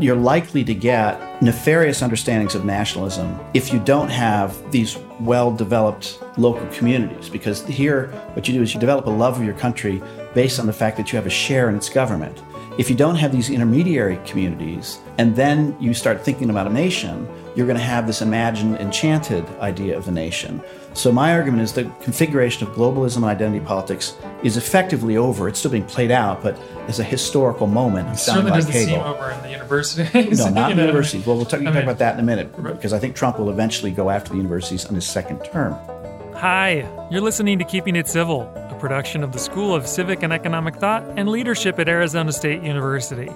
you're likely to get nefarious understandings of nationalism if you don't have these well developed local communities. Because here, what you do is you develop a love of your country based on the fact that you have a share in its government. If you don't have these intermediary communities, and then you start thinking about a nation, you're going to have this imagined, enchanted idea of the nation. So, my argument is the configuration of globalism and identity politics is effectively over. It's still being played out, but as a historical moment. It certainly doesn't Hegel. seem over in the universities. no, not in the universities. Well, we'll talk, talk about that in a minute, because I think Trump will eventually go after the universities on his second term. Hi, you're listening to Keeping It Civil, a production of the School of Civic and Economic Thought and Leadership at Arizona State University.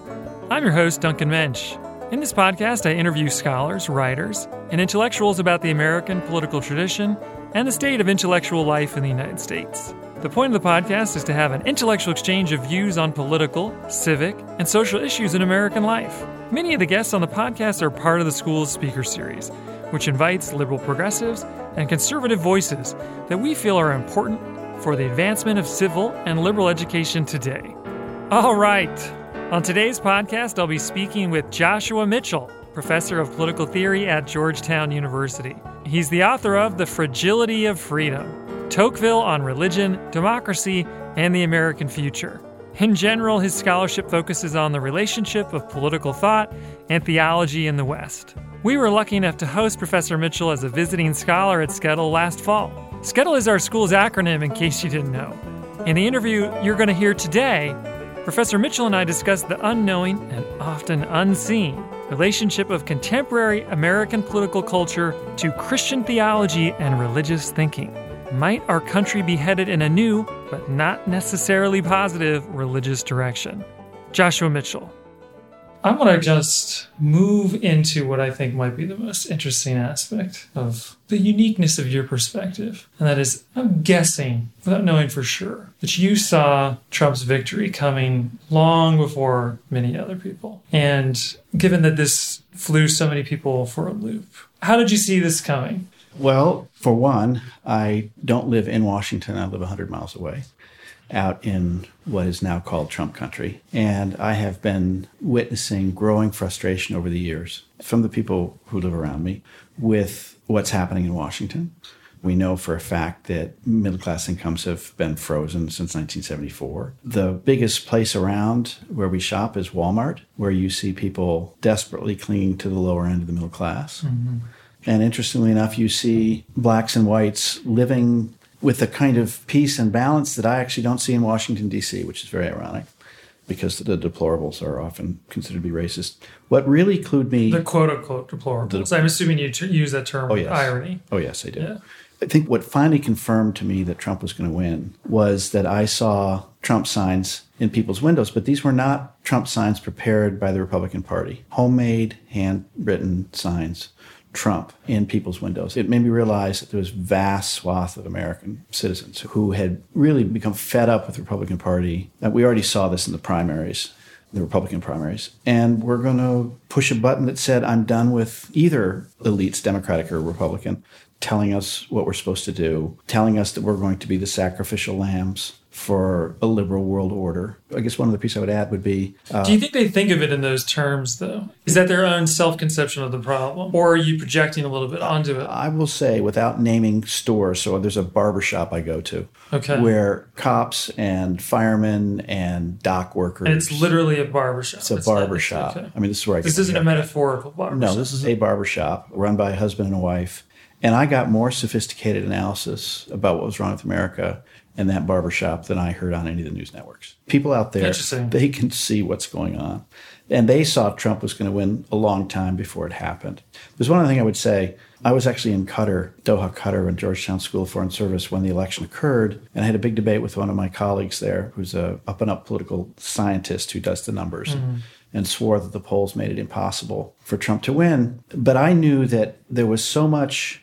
I'm your host, Duncan Mensch. In this podcast, I interview scholars, writers, and intellectuals about the American political tradition and the state of intellectual life in the United States. The point of the podcast is to have an intellectual exchange of views on political, civic, and social issues in American life. Many of the guests on the podcast are part of the school's speaker series, which invites liberal progressives and conservative voices that we feel are important for the advancement of civil and liberal education today. All right, on today's podcast, I'll be speaking with Joshua Mitchell, professor of political theory at Georgetown University. He's the author of The Fragility of Freedom Tocqueville on Religion, Democracy, and the American Future. In general, his scholarship focuses on the relationship of political thought and theology in the West. We were lucky enough to host Professor Mitchell as a visiting scholar at Skedle last fall. Skedle is our school's acronym, in case you didn't know. In the interview you're going to hear today, Professor Mitchell and I discuss the unknowing and often unseen relationship of contemporary American political culture to Christian theology and religious thinking. Might our country be headed in a new, but not necessarily positive, religious direction? Joshua Mitchell. I want to just move into what I think might be the most interesting aspect of the uniqueness of your perspective. And that is, I'm guessing, without knowing for sure, that you saw Trump's victory coming long before many other people. And given that this flew so many people for a loop, how did you see this coming? Well, for one, I don't live in Washington. I live 100 miles away out in what is now called Trump country. And I have been witnessing growing frustration over the years from the people who live around me with what's happening in Washington. We know for a fact that middle class incomes have been frozen since 1974. The biggest place around where we shop is Walmart, where you see people desperately clinging to the lower end of the middle class. Mm-hmm. And interestingly enough, you see blacks and whites living with a kind of peace and balance that I actually don't see in Washington, D.C., which is very ironic because the deplorables are often considered to be racist. What really clued me. The quote unquote deplorables. The, I'm assuming you t- use that term oh, yes. irony. Oh, yes, I do. Yeah. I think what finally confirmed to me that Trump was going to win was that I saw Trump signs in people's windows, but these were not Trump signs prepared by the Republican Party. Homemade, handwritten signs Trump in people's windows. It made me realize that there was vast swath of American citizens who had really become fed up with the Republican Party. That We already saw this in the primaries, the Republican primaries. And we're going to push a button that said, I'm done with either elites, Democratic or Republican, telling us what we're supposed to do, telling us that we're going to be the sacrificial lambs for a liberal world order. I guess one other piece I would add would be uh, Do you think they think of it in those terms, though? Is that their own self conception of the problem? Or are you projecting a little bit onto it? I will say, without naming stores, so there's a barber shop I go to okay. where cops and firemen and dock workers. And it's literally a barber shop. It's a barber shop. Okay. I mean, this is where I This isn't a metaphorical barber No, this is a barber shop run by a husband and a wife. And I got more sophisticated analysis about what was wrong with America in that barbershop than I heard on any of the news networks. People out there, they can see what's going on. And they saw Trump was going to win a long time before it happened. There's one other thing I would say. I was actually in Qatar, Doha, Qatar, in Georgetown School of Foreign Service when the election occurred, and I had a big debate with one of my colleagues there, who's a up and up political scientist who does the numbers. Mm-hmm and swore that the polls made it impossible for Trump to win. But I knew that there was so much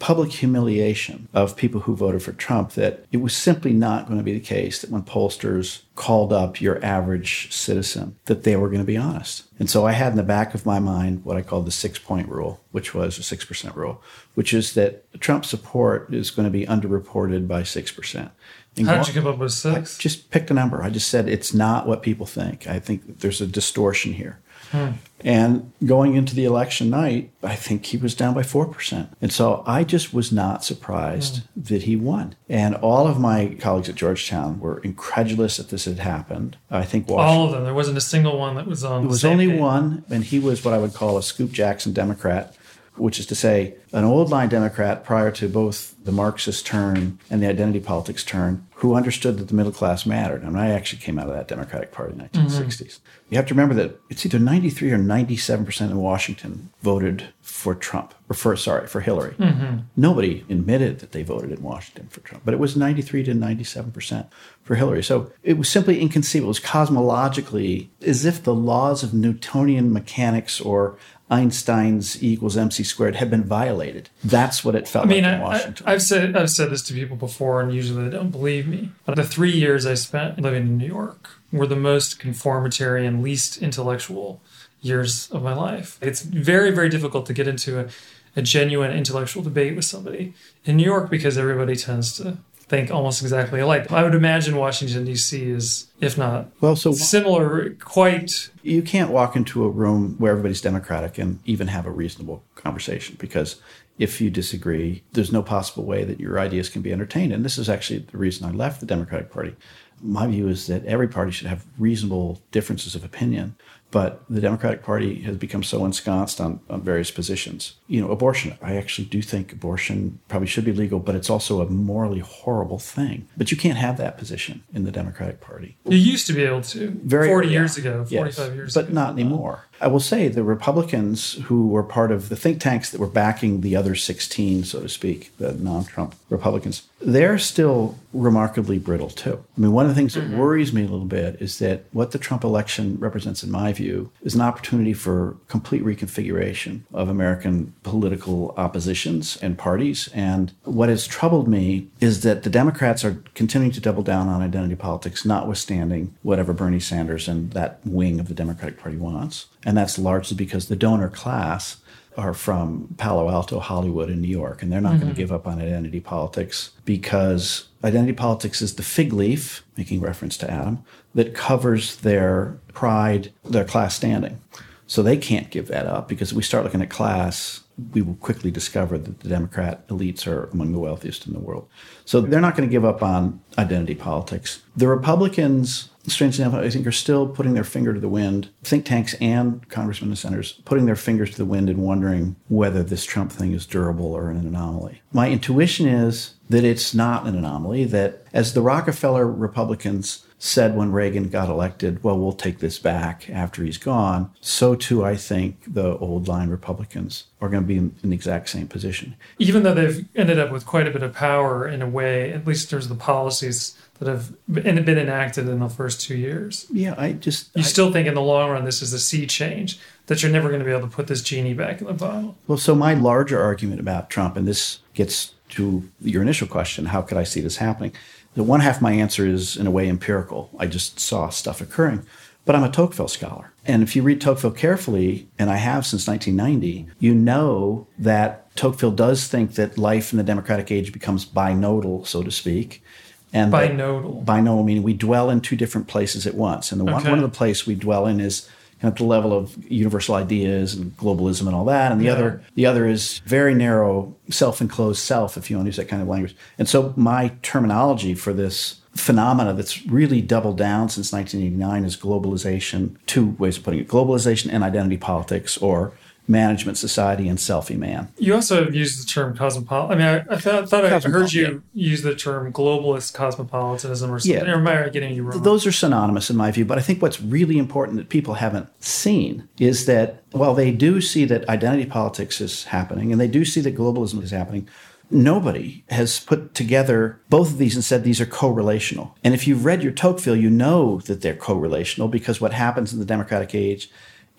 public humiliation of people who voted for Trump that it was simply not going to be the case that when pollsters called up your average citizen that they were going to be honest. And so I had in the back of my mind what I called the 6-point rule, which was a 6% rule, which is that Trump support is going to be underreported by 6%. And How did you come up with six? I just picked a number. I just said it's not what people think. I think there's a distortion here. Hmm. And going into the election night, I think he was down by 4%. And so I just was not surprised mm. that he won. And all of my colleagues at Georgetown were incredulous that this had happened. I think Washington, all of them. There wasn't a single one that was on. There was only one, and he was what I would call a Scoop Jackson Democrat which is to say, an old line Democrat prior to both the Marxist turn and the identity politics turn, who understood that the middle class mattered. And I actually came out of that Democratic Party in the 1960s. Mm-hmm. You have to remember that it's either 93 or 97 percent in Washington voted for Trump, or for sorry, for Hillary. Mm-hmm. Nobody admitted that they voted in Washington for Trump, but it was 93 to 97 percent for Hillary. So it was simply inconceivable. It was cosmologically as if the laws of Newtonian mechanics or Einstein's E equals MC squared had been violated. That's what it felt I mean, like in Washington. I, have said I've said this to people before, and usually they don't believe me. But the three years I spent living in New York were the most conformatory and least intellectual years of my life. It's very, very difficult to get into a, a genuine intellectual debate with somebody in New York because everybody tends to think almost exactly alike. I would imagine Washington D.C. is, if not well, so similar, quite. You can't walk into a room where everybody's Democratic and even have a reasonable conversation because if you disagree, there's no possible way that your ideas can be entertained. And this is actually the reason I left the Democratic Party. My view is that every party should have reasonable differences of opinion but the Democratic Party has become so ensconced on, on various positions. You know, abortion, I actually do think abortion probably should be legal, but it's also a morally horrible thing. But you can't have that position in the Democratic Party. You used to be able to Very, 40 yeah, years ago, 45 yes, years but ago. But not anymore. I will say the Republicans who were part of the think tanks that were backing the other 16, so to speak, the non Trump Republicans, they're still remarkably brittle too. I mean, one of the things that mm-hmm. worries me a little bit is that what the Trump election represents, in my view, is an opportunity for complete reconfiguration of American political oppositions and parties. And what has troubled me is that the Democrats are continuing to double down on identity politics, notwithstanding whatever Bernie Sanders and that wing of the Democratic Party wants. And that's largely because the donor class are from Palo Alto, Hollywood, and New York, and they're not mm-hmm. going to give up on identity politics because identity politics is the fig leaf, making reference to Adam, that covers their pride, their class standing. So they can't give that up because if we start looking at class, we will quickly discover that the Democrat elites are among the wealthiest in the world. So they're not going to give up on identity politics. The Republicans strangely enough, I think are still putting their finger to the wind, think tanks and congressmen and senators putting their fingers to the wind and wondering whether this Trump thing is durable or an anomaly. My intuition is that it's not an anomaly, that as the Rockefeller Republicans said when Reagan got elected, well, we'll take this back after he's gone, so too I think the old line Republicans are going to be in, the exact same position. Even though they've ended up with quite a bit of power in a way, at least there's the policies that have been enacted in the first two years. Yeah, I just. You I, still think in the long run this is a sea change, that you're never going to be able to put this genie back in the bottle? Well, so my larger argument about Trump, and this gets to your initial question how could I see this happening? The one half of my answer is, in a way, empirical. I just saw stuff occurring. But I'm a Tocqueville scholar. And if you read Tocqueville carefully, and I have since 1990, you know that Tocqueville does think that life in the democratic age becomes binodal, so to speak. And binodal. Binodal meaning we dwell in two different places at once. And the okay. one, one of the places we dwell in is at the level of universal ideas and globalism and all that. And the yeah. other the other is very narrow, self-enclosed self, if you want to use that kind of language. And so my terminology for this phenomena that's really doubled down since 1989 is globalization. Two ways of putting it: globalization and identity politics, or management society and selfie man. You also used the term cosmopolitan. I mean, I, I thought, thought I heard you yeah. use the term globalist cosmopolitanism or something. Yeah. Or am I getting you wrong? Those are synonymous in my view. But I think what's really important that people haven't seen is that while they do see that identity politics is happening and they do see that globalism is happening, nobody has put together both of these and said these are co-relational. And if you've read your Tocqueville, you know that they're co-relational because what happens in the democratic age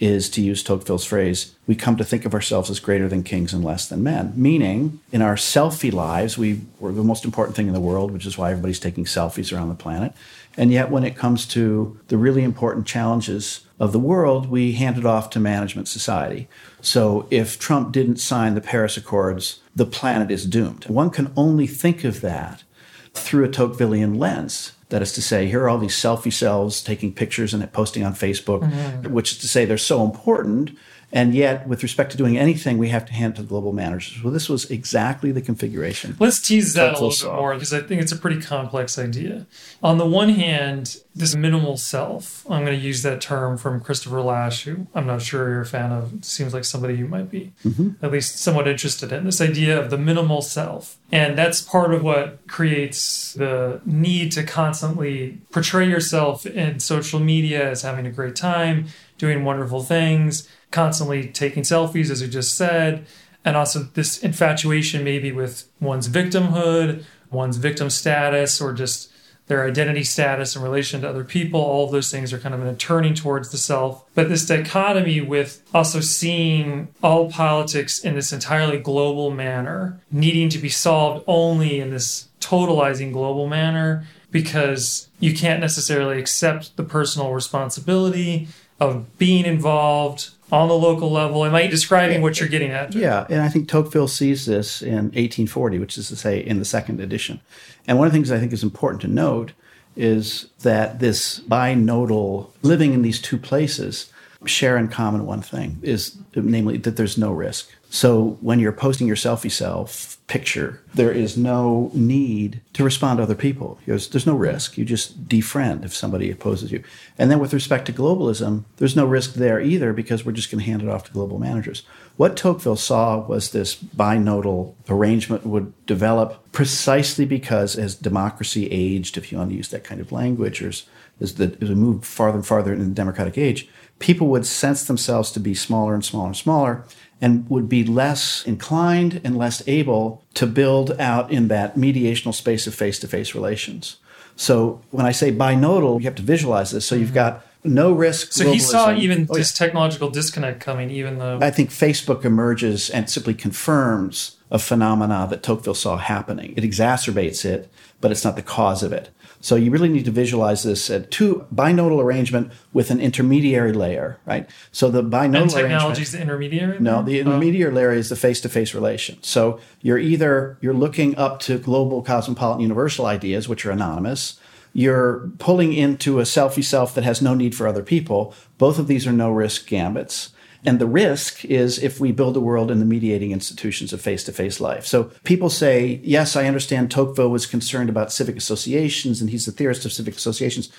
is to use Tocqueville's phrase, we come to think of ourselves as greater than kings and less than men. Meaning, in our selfie lives, we are the most important thing in the world, which is why everybody's taking selfies around the planet. And yet, when it comes to the really important challenges of the world, we hand it off to management society. So, if Trump didn't sign the Paris Accords, the planet is doomed. One can only think of that through a Tocquevillian lens. That is to say, here are all these selfie cells taking pictures and posting on Facebook, mm-hmm. which is to say they're so important and yet, with respect to doing anything, we have to hand it to the global managers. Well, this was exactly the configuration. Let's tease that a little bit more because I think it's a pretty complex idea. On the one hand, this minimal self, I'm going to use that term from Christopher Lasch, who I'm not sure you're a fan of. Seems like somebody you might be mm-hmm. at least somewhat interested in. This idea of the minimal self. And that's part of what creates the need to constantly portray yourself in social media as having a great time, doing wonderful things constantly taking selfies, as you just said, and also this infatuation maybe with one's victimhood, one's victim status, or just their identity status in relation to other people. All of those things are kind of in a turning towards the self. But this dichotomy with also seeing all politics in this entirely global manner, needing to be solved only in this totalizing global manner because you can't necessarily accept the personal responsibility of being involved on the local level. Am I describing what you're getting at? Yeah, and I think Tocqueville sees this in 1840, which is to say in the second edition. And one of the things I think is important to note is that this binodal living in these two places share in common one thing is namely that there's no risk. So when you're posting your selfie self picture, there is no need to respond to other people. There's, no risk. You just defriend if somebody opposes you. And then with respect to globalism, there's no risk there either because we're just going to hand it off to global managers. What Tocqueville saw was this binodal arrangement would develop precisely because as democracy aged, if you want to use that kind of language, or as, as, the, as we moved farther and farther in the democratic age, people would sense themselves to be smaller and smaller and smaller and would be less inclined and less able to build out in that mediational space of face to face relations. So when I say binodal, you have to visualize this. So you've mm-hmm. got no risk. So globalism. he saw even oh, this yeah. technological disconnect coming, even though. I think Facebook emerges and simply confirms a phenomena that Tocqueville saw happening. It exacerbates it, but it's not the cause of it. So you really need to visualize this at two binodal arrangement with an intermediary layer, right? So the binodal and technology is the intermediary. No, the oh. intermediary oh. layer is the face-to-face relation. So you're either you're looking up to global cosmopolitan universal ideas, which are anonymous. You're pulling into a selfie self that has no need for other people. Both of these are no risk gambits. And the risk is if we build a world in the mediating institutions of face to face life. So people say, yes, I understand Tocqueville was concerned about civic associations and he's the theorist of civic associations.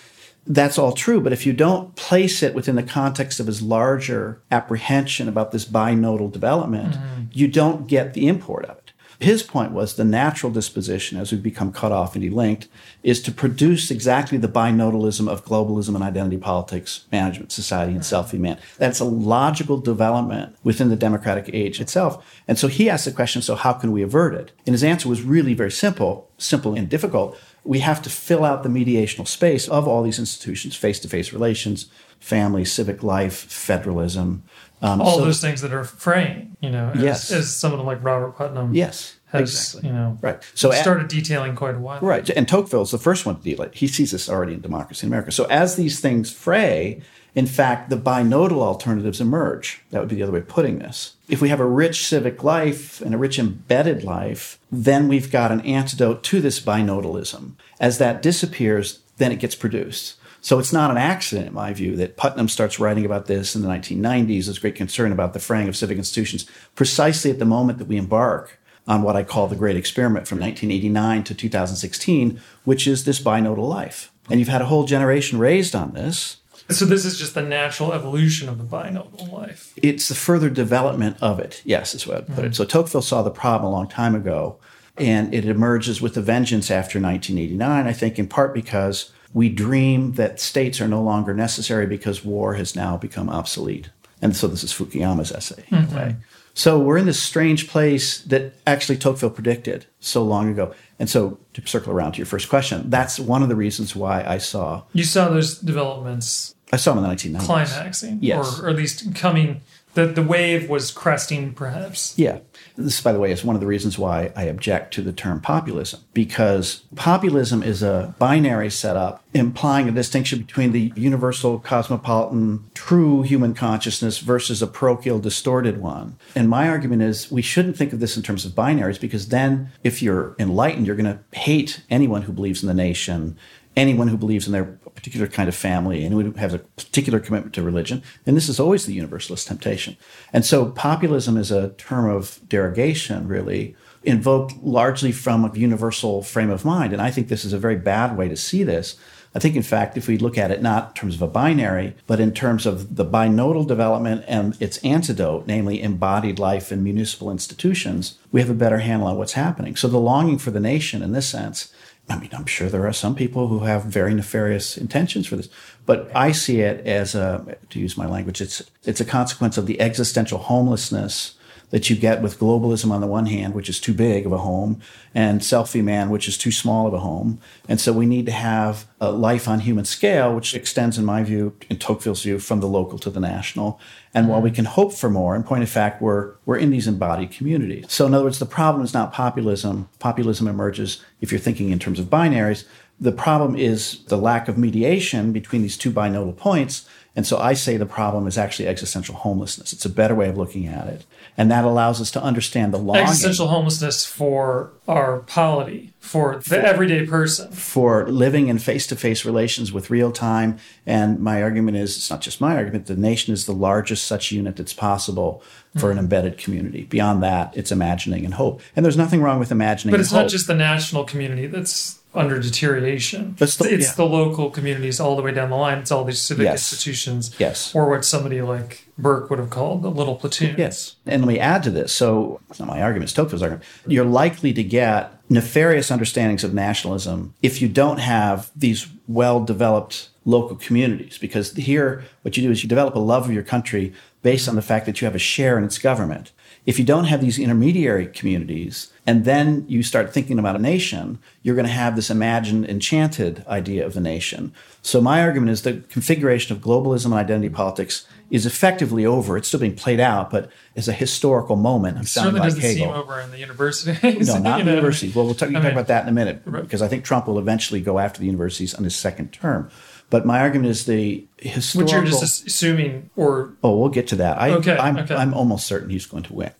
That's all true. But if you don't place it within the context of his larger apprehension about this binodal development, mm-hmm. you don't get the import of it. His point was the natural disposition, as we become cut off and delinked, is to produce exactly the binodalism of globalism and identity politics, management, society, and selfie man. That's a logical development within the democratic age itself. And so he asked the question so, how can we avert it? And his answer was really very simple, simple and difficult. We have to fill out the mediational space of all these institutions, face to face relations, family, civic life, federalism, um, All so, those things that are fraying, you know, as, yes. as someone like Robert Putnam yes, has, exactly. you know, right. So started at, detailing quite a while. Right. And Tocqueville is the first one to deal it. He sees this already in Democracy in America. So as these things fray, in fact, the binodal alternatives emerge. That would be the other way of putting this. If we have a rich civic life and a rich embedded life, then we've got an antidote to this binodalism. As that disappears, then it gets produced. So it's not an accident, in my view, that Putnam starts writing about this in the 1990s. There's great concern about the fraying of civic institutions precisely at the moment that we embark on what I call the great experiment from 1989 to 2016, which is this binodal life. And you've had a whole generation raised on this. So this is just the natural evolution of the binodal life. It's the further development of it. Yes, is what I'd put mm-hmm. it. So Tocqueville saw the problem a long time ago, and it emerges with a vengeance after 1989. I think in part because we dream that states are no longer necessary because war has now become obsolete. And so this is Fukuyama's essay in mm-hmm. a way. So we're in this strange place that actually Tocqueville predicted so long ago. And so to circle around to your first question, that's one of the reasons why I saw You saw those developments I saw them in the 1990s. Climaxing. Yes. Or, or at least coming the, the wave was cresting perhaps. Yeah. This, by the way, is one of the reasons why I object to the term populism, because populism is a binary setup implying a distinction between the universal cosmopolitan true human consciousness versus a parochial distorted one. And my argument is we shouldn't think of this in terms of binaries because then if you're enlightened, you're going to hate anyone who believes in the nation, anyone who believes in their particular kind of family, anyone who has a particular commitment to religion. And this is always the universalist temptation. And so populism is a term of derogation, really, invoked largely from a universal frame of mind. And I think this is a very bad way to see this. I think, in fact, if we look at it not in terms of a binary, but in terms of the binodal development and its antidote, namely embodied life in municipal institutions, we have a better handle on what's happening. So the longing for the nation, in this sense, I mean, I'm sure there are some people who have very nefarious intentions for this, but I see it as a, to use my language, it's it's a consequence of the existential homelessness that you get with globalism on the one hand, which is too big of a home, and selfie man, which is too small of a home. And so we need to have a life on human scale, which extends, in my view, in Tocqueville's view, from the local to the national. And while we can hope for more, in point of fact, we're, we're in these embodied communities. So, in other words, the problem is not populism. Populism emerges if you're thinking in terms of binaries. The problem is the lack of mediation between these two binodal points. And so I say the problem is actually existential homelessness. It's a better way of looking at it. And that allows us to understand the longing. Existential homelessness for our polity, for the for, everyday person. For living in face to face relations with real time. And my argument is it's not just my argument, the nation is the largest such unit that's possible for mm-hmm. an embedded community. Beyond that, it's imagining and hope. And there's nothing wrong with imagining But it's not hope. just the national community that's under deterioration. It's, the, it's yeah. the, local communities all the way down the line. It's all these civic yes. institutions. Yes. Or what somebody like Burke would have called the little platoon. Yes. And let me add to this. So, it's not my argument, it's Tocqueville's argument. You're likely to get nefarious understandings of nationalism if you don't have these well developed local communities. Because here, what you do is you develop a love of your country based on the fact that you have a share in its government. If you don't have these intermediary communities, and then you start thinking about a nation, you're going to have this imagined, enchanted idea of the nation. So, my argument is the configuration of globalism and identity politics is effectively over. It's still being played out, but as a historical moment. It certainly doesn't Hegel. seem over in the university. no, not in the university. Well, we'll talk, you talk about that in a minute, because I think Trump will eventually go after the universities on his second term. But my argument is the historical. Which you're just assuming, or oh, we'll get to that. I, okay, I'm, okay. I'm almost certain he's going to win.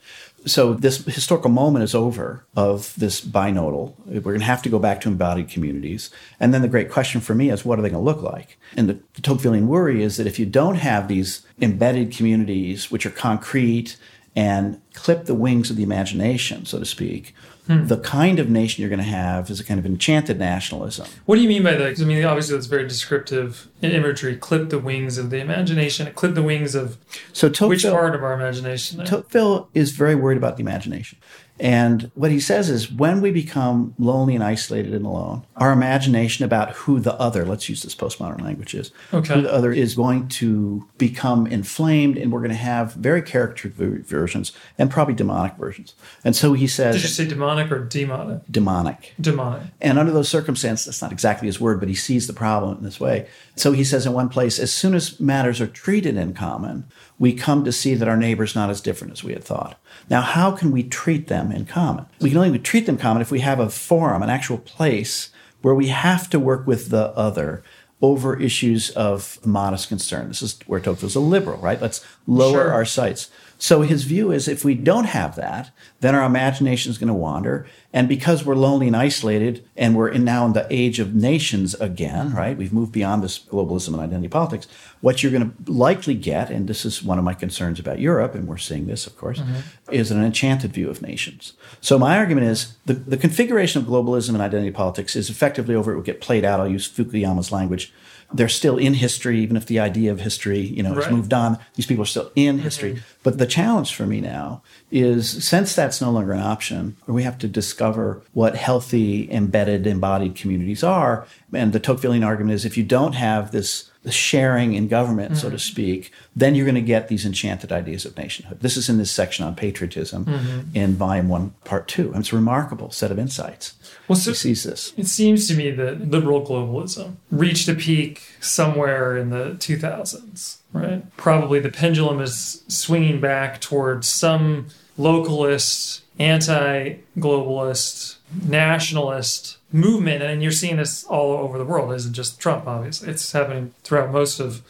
So this historical moment is over of this binodal. We're going to have to go back to embodied communities. And then the great question for me is, what are they going to look like? And the, the Tocquevillian worry is that if you don't have these embedded communities, which are concrete and clip the wings of the imagination, so to speak, Hmm. The kind of nation you're going to have is a kind of enchanted nationalism. What do you mean by that? I mean, obviously, that's very descriptive imagery. Clip the wings of the imagination. Clip the wings of so Tocqueville, which part of our imagination? Tocqueville is very worried about the imagination. And what he says is when we become lonely and isolated and alone, our imagination about who the other, let's use this postmodern language is, okay. who the other is going to become inflamed and we're going to have very caricatured versions and probably demonic versions. And so he says. Did you say demonic or demonic? Demonic. Demonic. And under those circumstances, that's not exactly his word, but he sees the problem in this way. So he says in one place, as soon as matters are treated in common, we come to see that our neighbor's not as different as we had thought. Now, how can we treat them in common? We can only treat them common if we have a forum, an actual place where we have to work with the other over issues of modest concern. This is where Tocqueville's a liberal, right? Let's lower sure. our sights. So his view is if we don't have that, then our imagination is going to wander. And because we're lonely and isolated, and we're in now in the age of nations again, right? We've moved beyond this globalism and identity politics. What you're going to likely get, and this is one of my concerns about Europe, and we're seeing this, of course, mm-hmm. is an enchanted view of nations. So my argument is the, the configuration of globalism and identity politics is effectively over. It will get played out. I'll use Fukuyama's language they're still in history, even if the idea of history, you know, right. has moved on. These people are still in mm-hmm. history. But the challenge for me now is since that's no longer an option, we have to discover what healthy, embedded, embodied communities are. And the Tocquevillian argument is if you don't have this sharing in government, mm-hmm. so to mm-hmm. speak, then you're going to get these enchanted ideas of nationhood. This is in this section on patriotism mm-hmm. in volume one, part two. And it's a remarkable set of insights. Well, so he sees this. It seems to me that liberal globalism reached a peak somewhere in the 2000s, right? Probably the pendulum is swinging back towards some localist, anti globalist, nationalist movement. And you're seeing this all over the world. It isn't just Trump, obviously. It's happening throughout most of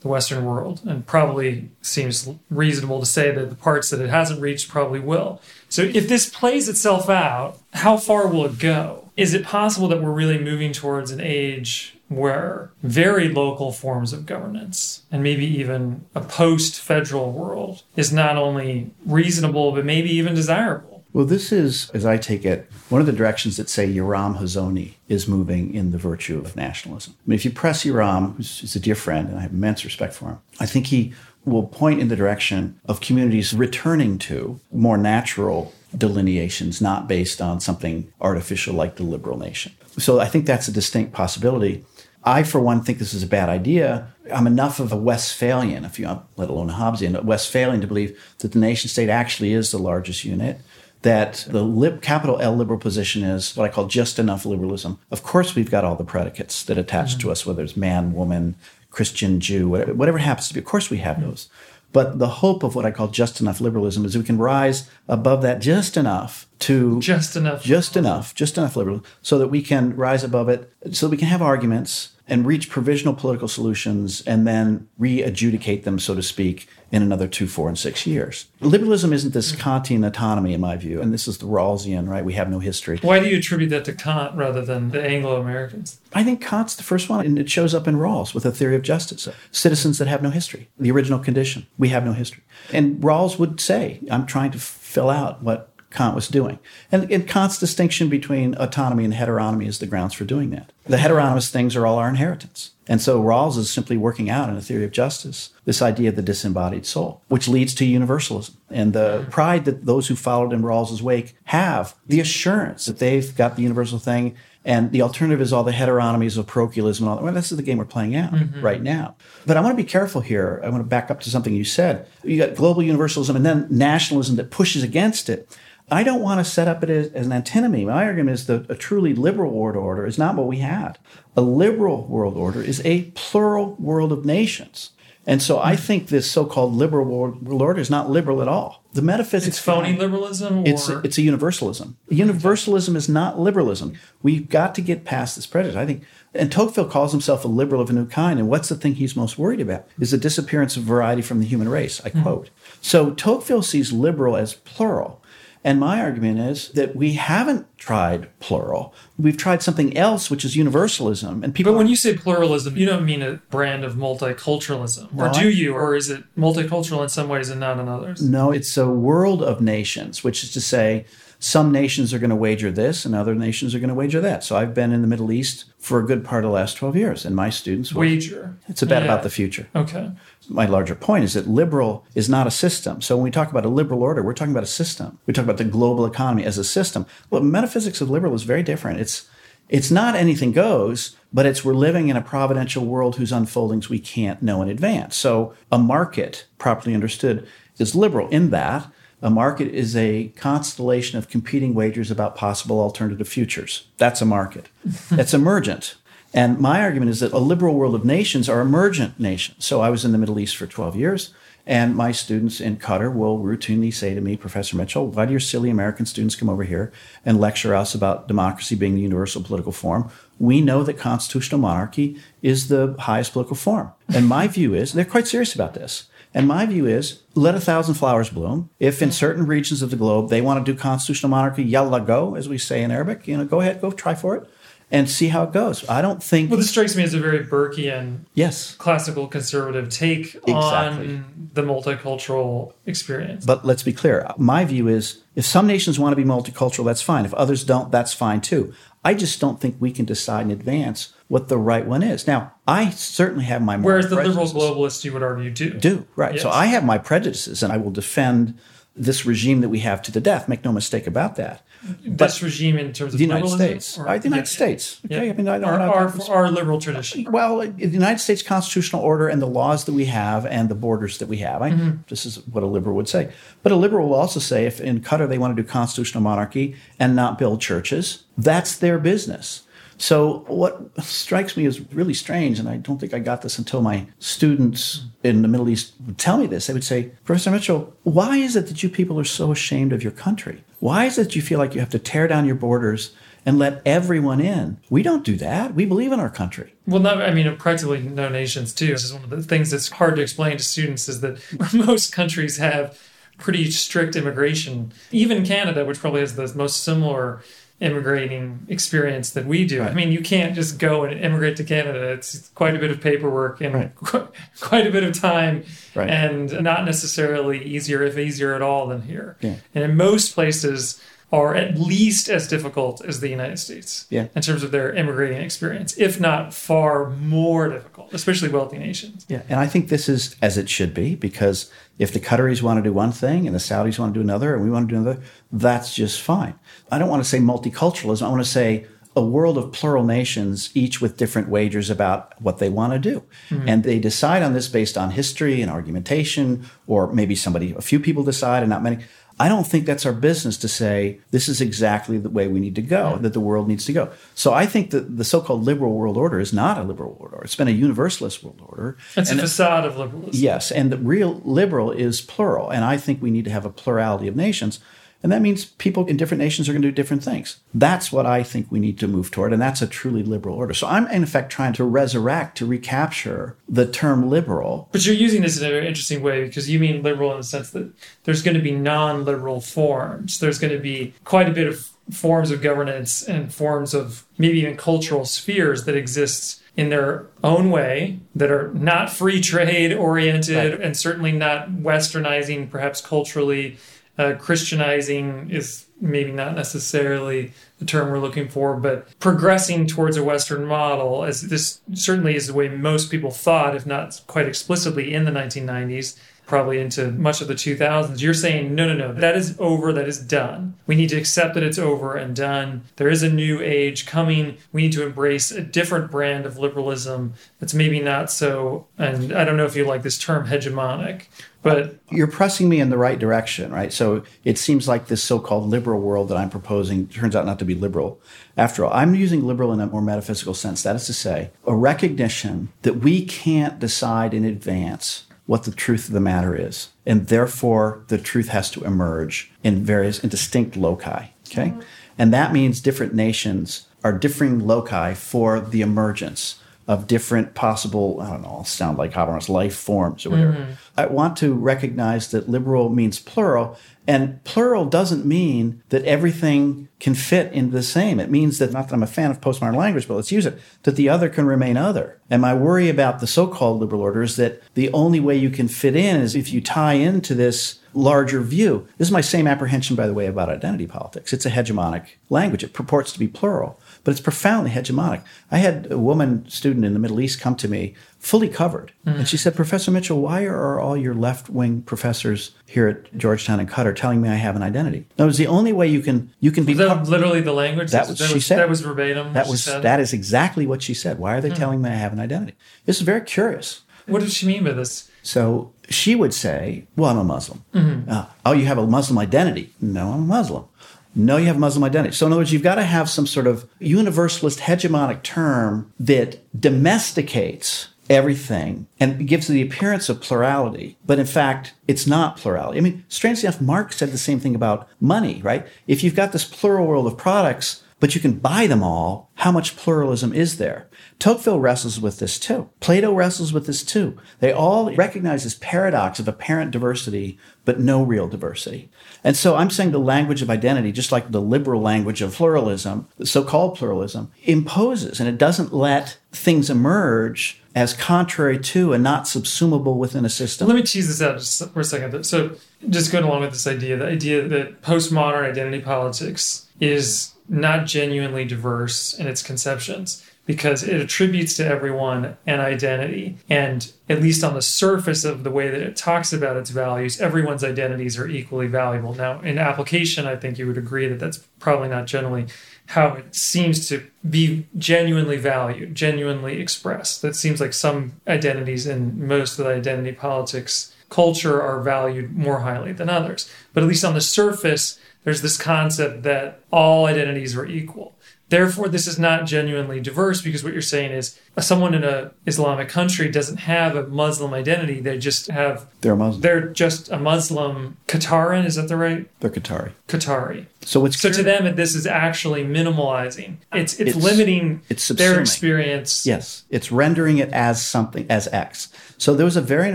the Western world and probably seems reasonable to say that the parts that it hasn't reached probably will. So if this plays itself out, how far will it go? Is it possible that we're really moving towards an age where very local forms of governance and maybe even a post federal world is not only reasonable, but maybe even desirable? Well, this is, as I take it, one of the directions that say Yoram Hazony is moving in the virtue of nationalism. I mean, if you press Yoram, who's, a dear friend, and I have immense respect for him, I think he will point in the direction of communities returning to more natural delineations, not based on something artificial like the liberal nation. So I think that's a distinct possibility. I, for one, think this is a bad idea. I'm enough of a Westphalian, if you let alone a Hobbesian, a Westphalian to believe that the nation state actually is the largest unit that the lib, capital L liberal position is what I call just enough liberalism. Of course, we've got all the predicates that attach mm-hmm. to us, whether it's man, woman, Christian, Jew, whatever, whatever happens to be. Of course, we have those. But the hope of what I call just enough liberalism is we can rise above that just enough to just enough, just enough, just enough liberalism, so that we can rise above it, so that we can have arguments and reach provisional political solutions and then re-adjudicate them, so to speak, in another two, four, and six years. Liberalism isn't this mm. Kantian autonomy, in my view, and this is the Rawlsian, right? We have no history. Why do you attribute that to Kant rather than the Anglo Americans? I think Kant's the first one, and it shows up in Rawls with a theory of justice. Uh, citizens that have no history, the original condition. We have no history. And Rawls would say, I'm trying to fill out what Kant was doing. And, and, Kant's distinction between autonomy and heteronomy is the grounds for doing that. The heteronomous things are all our inheritance. And so Rawls is simply working out in a theory of justice this idea of the disembodied soul, which leads to universalism and the pride that those who followed in Rawls's wake have, the assurance that they've got the universal thing. And the alternative is all the heteronomies of parochialism and all that. Well, this is the game we're playing out mm-hmm. right now. But I want to be careful here. I want to back up to something you said. You got global universalism and then nationalism that pushes against it. I don't want to set up it as, as an antinomy. My argument is that a truly liberal world order is not what we had. A liberal world order is a plural world of nations. And so I think this so-called liberal world order is not liberal at all. The metaphysics. It's phony liberalism. Or? It's a, it's a universalism. Universalism is not liberalism. We've got to get past this prejudice. I think, and Tocqueville calls himself a liberal of a new kind. And what's the thing he's most worried about? Is the disappearance of variety from the human race. I quote. Mm-hmm. So Tocqueville sees liberal as plural. And my argument is that we haven't tried plural. We've tried something else, which is universalism. And people. But when you say pluralism, you don't mean a brand of multiculturalism, or do you? Or is it multicultural in some ways and not in others? No, it's a world of nations, which is to say, some nations are going to wager this and other nations are going to wager that. So I've been in the Middle East for a good part of the last 12 years, and my students wager. It's about yeah. about the future. Okay my larger point is that liberal is not a system. So when we talk about a liberal order, we're talking about a system. We talk about the global economy as a system. Well, metaphysics of liberal is very different. It's it's not anything goes, but it's we're living in a providential world whose unfoldings we can't know in advance. So a market, properly understood, is liberal in that a market is a constellation of competing wagers about possible alternative futures. That's a market. That's emergent. And my argument is that a liberal world of nations are emergent nations. So I was in the Middle East for 12 years, and my students in Qatar will routinely say to me, Professor Mitchell, why do your silly American students come over here and lecture us about democracy being the universal political form? We know that constitutional monarchy is the highest political form. And my view is, they're quite serious about this. And my view is let a thousand flowers bloom. If in certain regions of the globe they want to do constitutional monarchy, yalla go, as we say in Arabic, you know, go ahead, go try for it and see how it goes. I don't think. Well, this strikes me as a very Burkean, yes, classical conservative take exactly. on the multicultural experience. But let's be clear. My view is if some nations want to be multicultural, that's fine. If others don't, that's fine too. I just don't think we can decide in advance what the right one is. Now, I certainly have my whereas the liberal globalists, you would argue, do do right. Yes. So I have my prejudices, and I will defend this regime that we have to the death. Make no mistake about that. This regime in terms of the United States, or, the United yeah, States. Okay, yeah. I mean, I don't our, our, our, liberal tradition. Well, the United States constitutional order and the laws that we have and the borders that we have. I, mm-hmm. This is what a liberal would say. But a liberal will also say, if in Qatar they want to do constitutional monarchy and not build churches, that's their business. So, what strikes me as really strange, and I don't think I got this until my students in the Middle East would tell me this, they would say, Professor Mitchell, why is it that you people are so ashamed of your country? Why is it you feel like you have to tear down your borders and let everyone in. We don't do that. We believe in our country. Well, I mean, practically no nations too. This is one of the things that's hard to explain to students is that most countries have pretty strict immigration. Even Canada, which probably has the most similar immigrating experience that we do. Right. I mean, you can't just go and immigrate to Canada. It's quite a bit of paperwork and right. qu- quite a bit of time right. and not necessarily easier, if easier at all, than here. Yeah. And in most places, are at least as difficult as the United States yeah. in terms of their immigrating experience, if not far more difficult, especially wealthy nations. Yeah, and I think this is as it should be because if the Qataris want to do one thing and the Saudis want to do another and we want to do another, that's just fine. I don't want to say multiculturalism. I want to say a world of plural nations, each with different wagers about what they want to do. Mm-hmm. And they decide on this based on history and argumentation, or maybe somebody, a few people decide and not many. I don't think that's our business to say this is exactly the way we need to go, that the world needs to go. So I think that the so-called liberal world order is not a liberal world order. It's been a universalist world order. It's and a facade of liberalism. Yes, and the real liberal is plural, and I think we need to have a plurality of nations. And that means people in different nations are going to do different things. That's what I think we need to move toward. And that's a truly liberal order. So I'm, in effect, trying to resurrect, to recapture the term liberal. But you're using this in an interesting way because you mean liberal in the sense that there's going to be non liberal forms. There's going to be quite a bit of forms of governance and forms of maybe even cultural spheres that exist in their own way that are not free trade oriented right. and certainly not westernizing perhaps culturally uh, Christianizing is maybe not necessarily the term we're looking for, but progressing towards a Western model, as this certainly is the way most people thought, if not quite explicitly in the 1990s, probably into much of the 2000s. You're saying, no, no, no, that is over, that is done. We need to accept that it's over and done. There is a new age coming. We need to embrace a different brand of liberalism that's maybe not so, and I don't know if you like this term, hegemonic, but you're pressing me in the right direction, right? So it seems like this so-called liberal world that I'm proposing turns out not to be liberal. After all, I'm using liberal in a more metaphysical sense. That is to say, a recognition that we can't decide in advance what the truth of the matter is, and therefore the truth has to emerge in various in distinct loci. Okay, and that means different nations are differing loci for the emergence of different possible, I don't know, sound like Habermas, life forms or whatever. Mm-hmm. I want to recognize that liberal means plural, and plural doesn't mean that everything can fit into the same. It means that, not that I'm a fan of postmodern language, but let's use it, that the other can remain other. And my worry about the so called liberal order is that the only way you can fit in is if you tie into this larger view. This is my same apprehension, by the way, about identity politics. It's a hegemonic language, it purports to be plural but it's profoundly hegemonic. I had a woman student in the Middle East come to me fully covered. Mm. And she said, Professor Mitchell, why are all your left wing professors here at Georgetown and Qatar telling me I have an identity? No, it's the only way you can you can be that literally the language that, was, that she was, said. That was verbatim. That was that is exactly what she said. Why are they mm. telling me I have an identity? This is very curious. What does she mean by this? So she would say, Well, I'm a Muslim. Mm-hmm. Uh, oh, you have a Muslim identity? No, I'm a Muslim. No, you have Muslim identity. So, in other words, you've got to have some sort of universalist hegemonic term that domesticates everything and gives the appearance of plurality. But in fact, it's not plurality. I mean, strangely enough, Marx said the same thing about money, right? If you've got this plural world of products, but you can buy them all, how much pluralism is there? Tocqueville wrestles with this too. Plato wrestles with this too. They all recognize this paradox of apparent diversity, but no real diversity. And so I'm saying the language of identity, just like the liberal language of pluralism, the so-called pluralism, imposes and it doesn't let things emerge as contrary to and not subsumable within a system. Let me tease this out just for a second. So just going along with this idea, the idea that postmodern identity politics is not genuinely diverse in its conceptions because it attributes to everyone an identity. And at least on the surface of the way that it talks about its values, everyone's identities are equally valuable. Now, in application, I think you would agree that that's probably not generally how it seems to be genuinely valued, genuinely expressed. That seems like some identities in most of the identity politics culture are valued more highly than others. But at least on the surface, there's this concept that all identities are equal. Therefore, this is not genuinely diverse because what you're saying is uh, someone in a Islamic country doesn't have a Muslim identity. They just have they're Muslim. They're just a Muslim Qataran. Is that the right? They're Qatari. Qatari. So it's so to them this is actually minimalizing. It's it's, it's limiting it's their experience. Yes, it's rendering it as something as X. So there was a variant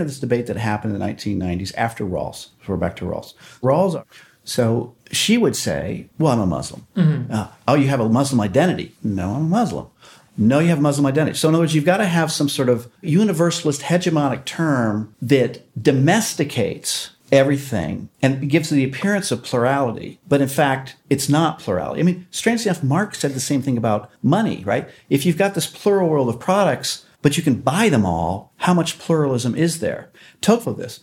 of this debate that happened in the 1990s after Rawls. So we're back to Rawls. Rawls so she would say, Well, I'm a Muslim. Mm-hmm. Uh, oh, you have a Muslim identity? No, I'm a Muslim. No, you have a Muslim identity. So, in other words, you've got to have some sort of universalist hegemonic term that domesticates everything and gives the appearance of plurality. But in fact, it's not plurality. I mean, strangely enough, Marx said the same thing about money, right? If you've got this plural world of products, but you can buy them all, how much pluralism is there? Tocqueville this,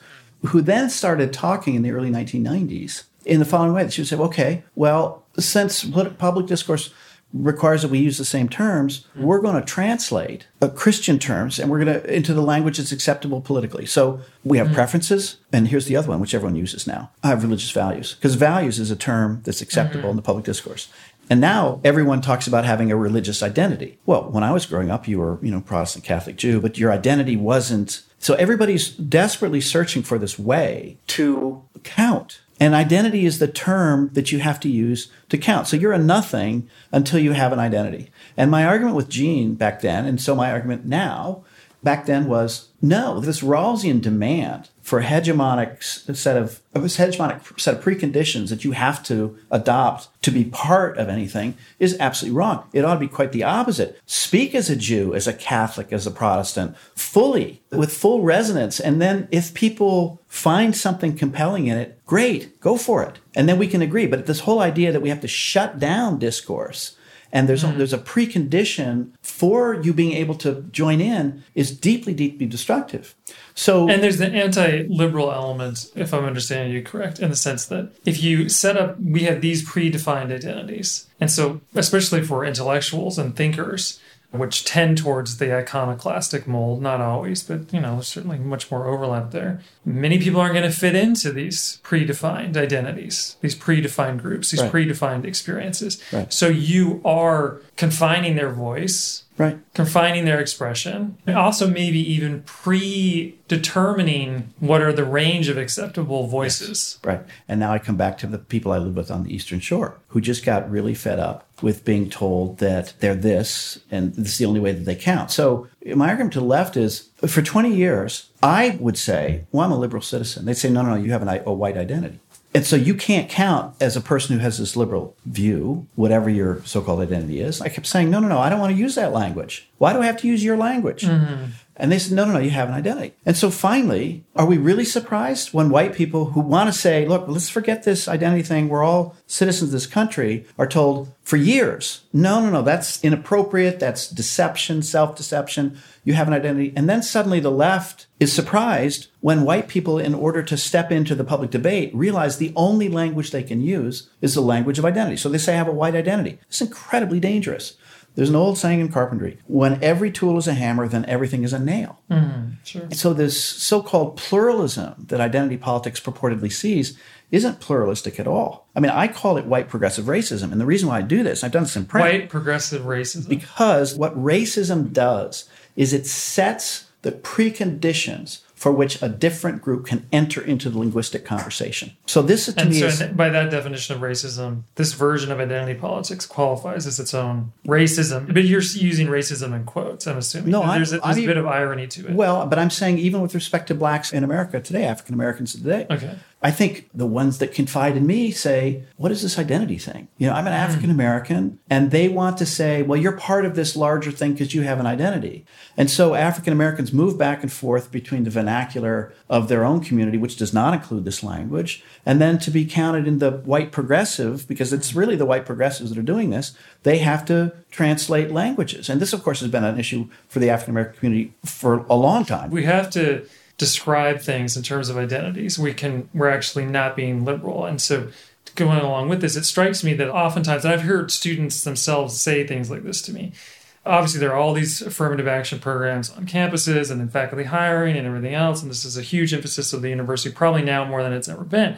who then started talking in the early 1990s in the following way. She would say, okay, well, since public discourse requires that we use the same terms, we're going to translate uh, Christian terms and we're going to into the language that's acceptable politically. So we have mm-hmm. preferences, and here's the other one, which everyone uses now. I have religious values because values is a term that's acceptable mm-hmm. in the public discourse. And now everyone talks about having a religious identity. Well, when I was growing up, you were, you know, Protestant, Catholic, Jew, but your identity wasn't. So everybody's desperately searching for this way to count and identity is the term that you have to use to count. So you're a nothing until you have an identity. And my argument with Jean back then, and so my argument now, back then was no, this Rawlsian demand for a hegemonic set of a hegemonic set of preconditions that you have to adopt to be part of anything is absolutely wrong. It ought to be quite the opposite. Speak as a Jew, as a Catholic, as a Protestant, fully, with full resonance. And then if people find something compelling in it, great, go for it. And then we can agree. But this whole idea that we have to shut down discourse and there's mm. a, there's a precondition for you being able to join in is deeply deeply destructive. So and there's the anti-liberal element, if I'm understanding you correct, in the sense that if you set up, we have these predefined identities, and so especially for intellectuals and thinkers, which tend towards the iconoclastic mold, not always, but you know, there's certainly much more overlap there. Many people aren't going to fit into these predefined identities, these predefined groups, these right. predefined experiences. Right. So you are confining their voice right. Confining their expression. And also maybe even predetermining what are the range of acceptable voices. Yes. right. And now i come back to the people i live with on the eastern shore who just got really fed up with being told that they're this and this is the only way that they count. So my argument to the left is for 20 years i would say well i'm a liberal citizen. They'd say no no no you have an, a white identity and so you can't count as a person who has this liberal view, whatever your so called identity is. I kept saying, no, no, no, I don't want to use that language. Why do I have to use your language? Mm-hmm. And they said, no, no, no, you have an identity. And so finally, are we really surprised when white people who want to say, look, let's forget this identity thing, we're all citizens of this country, are told for years, no, no, no, that's inappropriate, that's deception, self deception, you have an identity. And then suddenly the left is surprised when white people, in order to step into the public debate, realize the only language they can use is the language of identity. So they say, I have a white identity. It's incredibly dangerous. There's an old saying in carpentry when every tool is a hammer, then everything is a nail. Mm-hmm, sure. So, this so called pluralism that identity politics purportedly sees isn't pluralistic at all. I mean, I call it white progressive racism. And the reason why I do this, I've done this in print. White progressive racism. Because what racism does is it sets the preconditions for which a different group can enter into the linguistic conversation. So this to and me so is, by that definition of racism, this version of identity politics qualifies as its own racism. But you're using racism in quotes, I'm assuming. No, there's, a, there's a bit of irony to it. Well, but I'm saying even with respect to blacks in America today, African Americans today. Okay. I think the ones that confide in me say, What is this identity thing? You know, I'm an hmm. African American, and they want to say, Well, you're part of this larger thing because you have an identity. And so African Americans move back and forth between the vernacular of their own community, which does not include this language, and then to be counted in the white progressive, because it's hmm. really the white progressives that are doing this, they have to translate languages. And this, of course, has been an issue for the African American community for a long time. We have to describe things in terms of identities, we can we're actually not being liberal. And so going along with this, it strikes me that oftentimes, I've heard students themselves say things like this to me. Obviously, there are all these affirmative action programs on campuses and in faculty hiring and everything else, and this is a huge emphasis of the university, probably now more than it's ever been.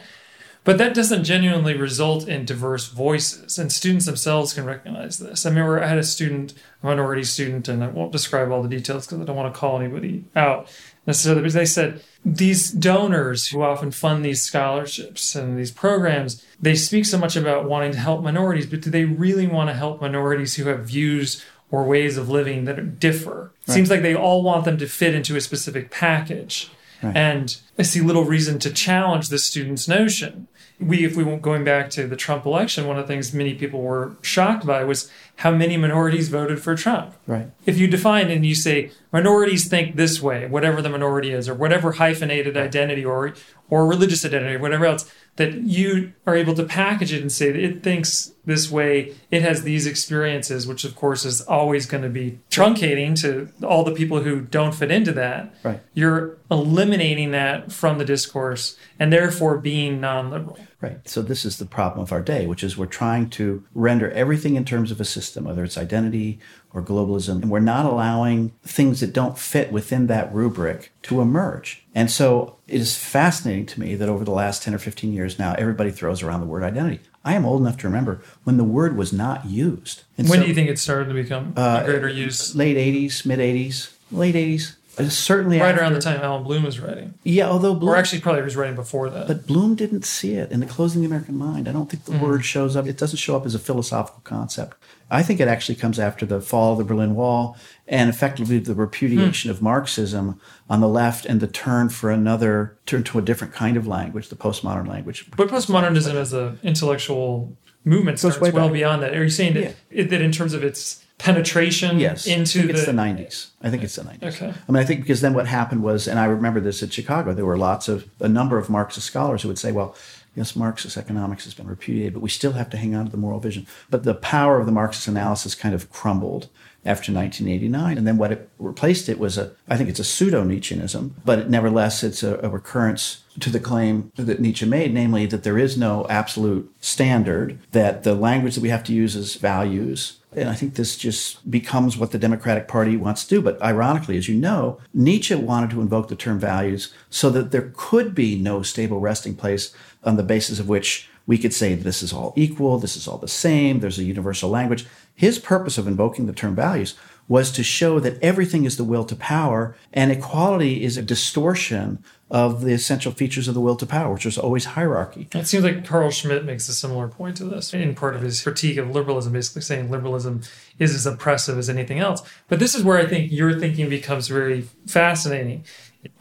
But that doesn't genuinely result in diverse voices, and students themselves can recognize this. I remember I had a student, a minority student, and I won't describe all the details because I don't want to call anybody out necessarily, but they said these donors who often fund these scholarships and these programs, they speak so much about wanting to help minorities, but do they really want to help minorities who have views or ways of living that differ? Right. Seems like they all want them to fit into a specific package. Right. And I see little reason to challenge the student's notion we, if we were going back to the Trump election, one of the things many people were shocked by was how many minorities voted for Trump. Right. If you define and you say minorities think this way, whatever the minority is, or whatever hyphenated identity or or religious identity, or whatever else, that you are able to package it and say that it thinks this way, it has these experiences, which of course is always going to be truncating to all the people who don't fit into that. Right. You're eliminating that from the discourse and therefore being non liberal. Right. So this is the problem of our day, which is we're trying to render everything in terms of a system, whether it's identity or globalism, and we're not allowing things that don't fit within that rubric to emerge. And so it is fascinating to me that over the last 10 or 15 years now, everybody throws around the word identity. I am old enough to remember when the word was not used. And when so, do you think it started to become uh, greater use? Late 80s, mid 80s, late 80s. Certainly right after, around the time Allan Bloom was writing. Yeah, although Bloom, or actually probably was writing before that. But Bloom didn't see it in the closing the American mind. I don't think the mm word shows up. It doesn't show up as a philosophical concept. I think it actually comes after the fall of the Berlin Wall and effectively the repudiation mm. of Marxism on the left and the turn for another turn to a different kind of language, the postmodern language. But postmodernism as an intellectual movement starts well beyond that. Are you saying that, yeah. that in terms of its penetration yes, into I think the, it's the 90s. I think it's the 90s. Okay. I mean, I think because then what happened was, and I remember this at Chicago, there were lots of, a number of Marxist scholars who would say, well, yes, Marxist economics has been repudiated, but we still have to hang on to the moral vision. But the power of the Marxist analysis kind of crumbled after 1989. And then what it replaced it was a, I think it's a pseudo Nietzscheanism, but it, nevertheless, it's a, a recurrence to the claim that Nietzsche made, namely that there is no absolute standard, that the language that we have to use is values. And I think this just becomes what the Democratic Party wants to do. But ironically, as you know, Nietzsche wanted to invoke the term values so that there could be no stable resting place on the basis of which we could say this is all equal, this is all the same, there's a universal language. His purpose of invoking the term values was to show that everything is the will to power and equality is a distortion of the essential features of the will to power, which is always hierarchy. It seems like Carl Schmitt makes a similar point to this in part of his critique of liberalism, basically saying liberalism is as oppressive as anything else. But this is where I think your thinking becomes very fascinating.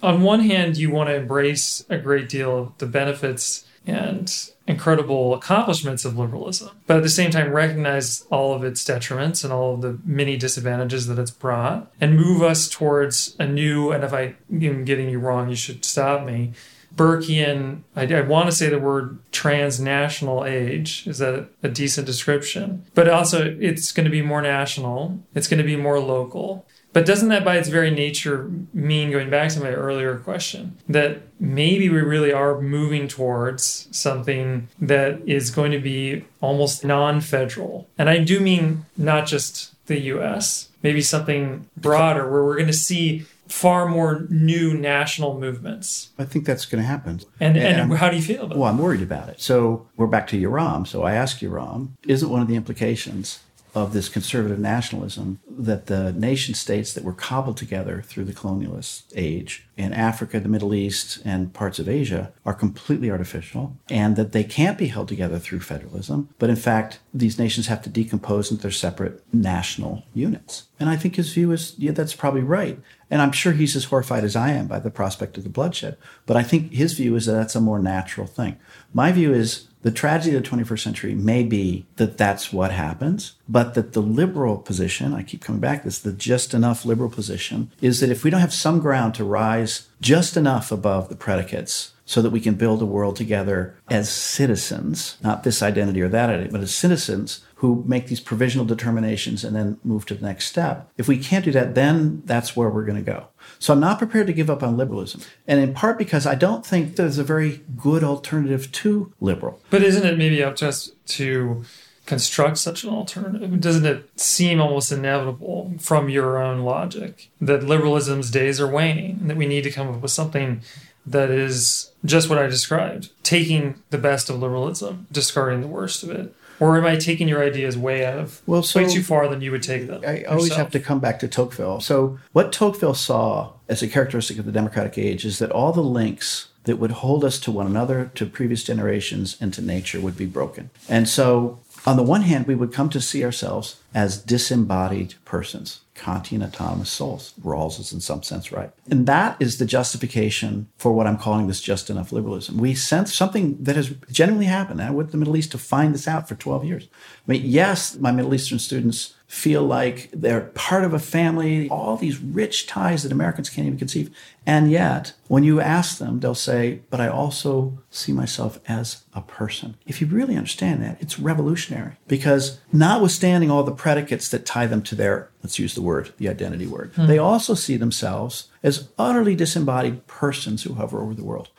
On one hand, you want to embrace a great deal of the benefits and incredible accomplishments of liberalism, but at the same time recognize all of its detriments and all of the many disadvantages that it's brought and move us towards a new, and if I am getting you wrong, you should stop me. Burkean, I, I want to say the word transnational age. Is that a decent description? But also, it's going to be more national. It's going to be more local. But doesn't that by its very nature mean, going back to my earlier question, that maybe we really are moving towards something that is going to be almost non federal? And I do mean not just the US, maybe something broader where we're going to see far more new national movements. I think that's going to happen. And, and, and how do you feel about it? Well, I'm worried about it. So we're back to Yoram. So I ask Yoram, isn't one of the implications of this conservative nationalism that the nation states that were cobbled together through the colonialist age in Africa, the Middle East, and parts of Asia are completely artificial, and that they can't be held together through federalism. But in fact, these nations have to decompose into their separate national units. And I think his view is, yeah, that's probably right. And I'm sure he's as horrified as I am by the prospect of the bloodshed. But I think his view is that that's a more natural thing. My view is the tragedy of the 21st century may be that that's what happens, but that the liberal position, I keep coming back to this, the just enough liberal position, is that if we don't have some ground to rise just enough above the predicates so that we can build a world together as citizens, not this identity or that identity, but as citizens who make these provisional determinations and then move to the next step. If we can't do that, then that's where we're going to go. So I'm not prepared to give up on liberalism. And in part because I don't think there's a very good alternative to liberal. But isn't it maybe up to us to construct such an alternative? Doesn't it seem almost inevitable from your own logic that liberalism's days are waning and that we need to come up with something that is just what I described taking the best of liberalism, discarding the worst of it? Or am I taking your ideas way out of well, so way too far than you would take them? I yourself? always have to come back to Tocqueville. So, what Tocqueville saw as a characteristic of the democratic age is that all the links that would hold us to one another, to previous generations, and to nature would be broken. And so, on the one hand, we would come to see ourselves as disembodied persons. Kantian autonomous souls. Rawls is in some sense right. And that is the justification for what I'm calling this just enough liberalism. We sense something that has genuinely happened. I went to the Middle East to find this out for 12 years. I mean, yes, my Middle Eastern students feel like they're part of a family, all these rich ties that Americans can't even conceive. And yet, when you ask them, they'll say, But I also see myself as a person. If you really understand that, it's revolutionary because notwithstanding all the predicates that tie them to their, let's use the word, the identity word, hmm. they also see themselves as utterly disembodied persons who hover over the world.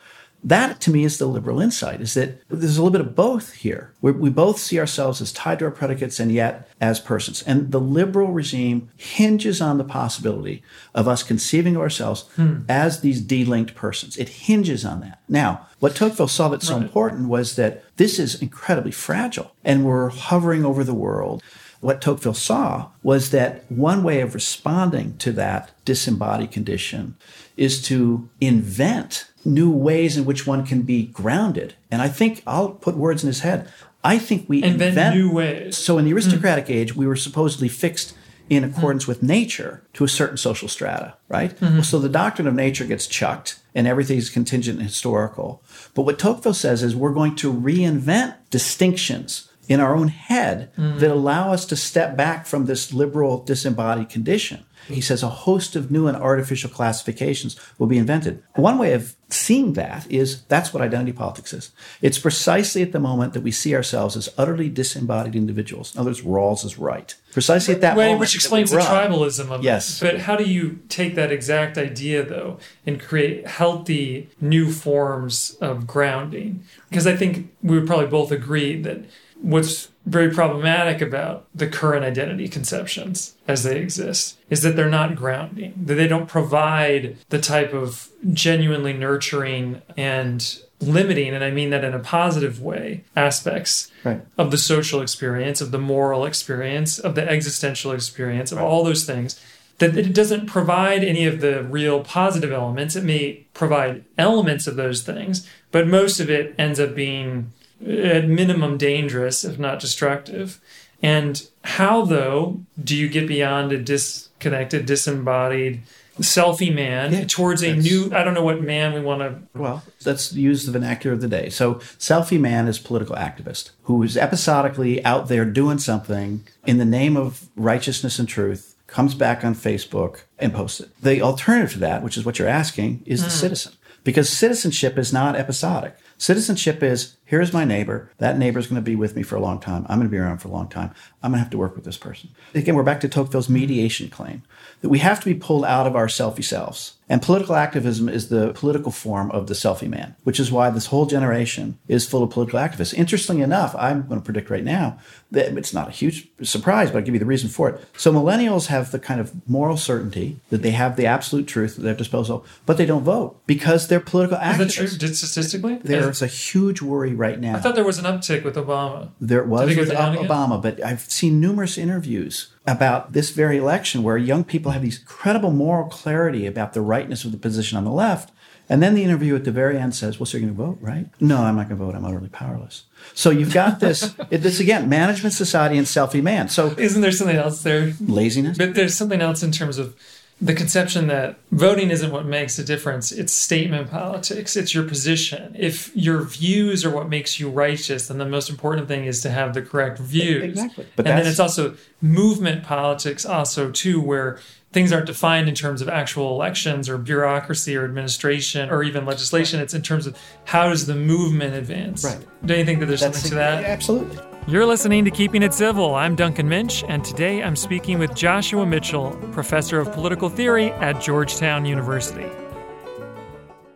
That to me is the liberal insight is that there's a little bit of both here. we we both see ourselves as tied to our predicates and yet as persons. And the liberal regime hinges on the possibility of us conceiving of ourselves hmm. as these delinked persons. It hinges on that. Now, what Tocqueville saw that's so right. important was that this is incredibly fragile and we're hovering over the world what Tocqueville saw was that one way of responding to that disembodied condition is to invent new ways in which one can be grounded. And I think I'll put words in his head. I think we invent, invent new ways. So in the aristocratic mm-hmm. age, we were supposedly fixed in accordance mm-hmm. with nature to a certain social strata, right? Mm-hmm. So the doctrine of nature gets chucked and everything's contingent and historical. But what Tocqueville says is we're going to reinvent distinctions in our own head mm. that allow us to step back from this liberal disembodied condition. He says a host of new and artificial classifications will be invented. One way of seeing that is that's what identity politics is. It's precisely at the moment that we see ourselves as utterly disembodied individuals. In other words, Rawls is right. Precisely at that moment. Which explains the tribalism of yes. it. But how do you take that exact idea, though, and create healthy new forms of grounding? Because I think we would probably both agree that what's very problematic about the current identity conceptions as they exist is that they're not grounding, that they don't provide the type of genuinely nurturing and limiting, and I mean that in a positive way, aspects right. of the social experience, of the moral experience, of the existential experience, of right. all those things. That it doesn't provide any of the real positive elements. It may provide elements of those things, but most of it ends up being at minimum dangerous, if not destructive. And how, though, do you get beyond a disconnected, disembodied, selfie man yeah, towards a new, I don't know what man we want to. Well, let's use the vernacular of the day. So, selfie man is political activist who is episodically out there doing something in the name of righteousness and truth, comes back on Facebook and posts it. The alternative to that, which is what you're asking, is mm. the hmm. citizen. Because citizenship is not episodic. Citizenship is here's my neighbor. That neighbor is going to be with me for a long time. I'm going to be around for a long time. I'm going to have to work with this person. Again, we're back to Tocqueville's mediation claim that we have to be pulled out of our selfie selves. And political activism is the political form of the selfie man, which is why this whole generation is full of political activists. Interestingly enough, I'm going to predict right now that it's not a huge surprise, but I'll give you the reason for it. So millennials have the kind of moral certainty that they have the absolute truth at their disposal, but they don't vote because they're political activists. Is that true statistically? There's a huge worry right now. I thought there was an uptick with Obama. There was with Obama, but I've seen numerous interviews about this very election where young people have these incredible moral clarity about the rightness of the position on the left. And then the interview at the very end says, Well, so you're going to vote, right? No, I'm not going to vote. I'm utterly powerless. So you've got this, this again, management society and selfie man. So isn't there something else there? Laziness. But there's something else in terms of the conception that voting isn't what makes a difference it's statement politics. It's your position. If your views are what makes you righteous then the most important thing is to have the correct views. Exactly. But and then it's also movement politics also too where things aren't defined in terms of actual elections or bureaucracy or administration or even legislation. It's in terms of how does the movement advance. Right. Don't you think that there's That's something to that? absolutely you're listening to Keeping It Civil. I'm Duncan Minch, and today I'm speaking with Joshua Mitchell, professor of political theory at Georgetown University.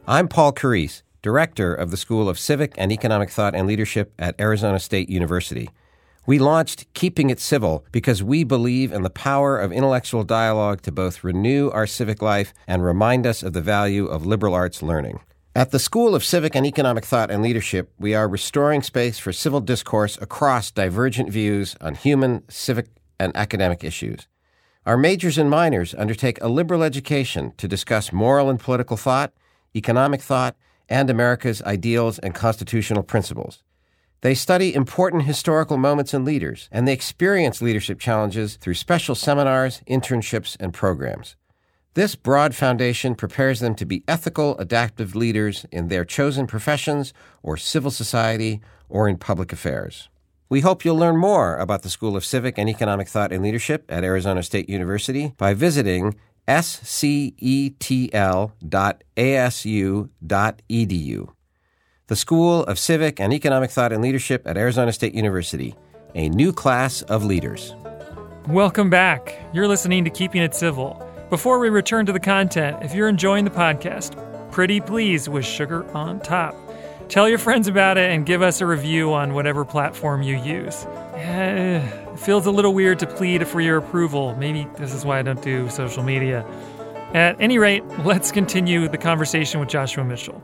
I'm Paul Carrese, director of the School of Civic and Economic Thought and Leadership at Arizona State University. We launched Keeping It Civil because we believe in the power of intellectual dialogue to both renew our civic life and remind us of the value of liberal arts learning. At the School of Civic and Economic Thought and Leadership, we are restoring space for civil discourse across divergent views on human, civic, and academic issues. Our majors and minors undertake a liberal education to discuss moral and political thought, economic thought, and America's ideals and constitutional principles. They study important historical moments and leaders, and they experience leadership challenges through special seminars, internships, and programs. This broad foundation prepares them to be ethical, adaptive leaders in their chosen professions or civil society or in public affairs. We hope you'll learn more about the School of Civic and Economic Thought and Leadership at Arizona State University by visiting scetl.asu.edu. The School of Civic and Economic Thought and Leadership at Arizona State University, a new class of leaders. Welcome back. You're listening to Keeping It Civil. Before we return to the content, if you're enjoying the podcast, pretty please with sugar on top. Tell your friends about it and give us a review on whatever platform you use. Eh, it feels a little weird to plead for your approval. Maybe this is why I don't do social media. At any rate, let's continue the conversation with Joshua Mitchell.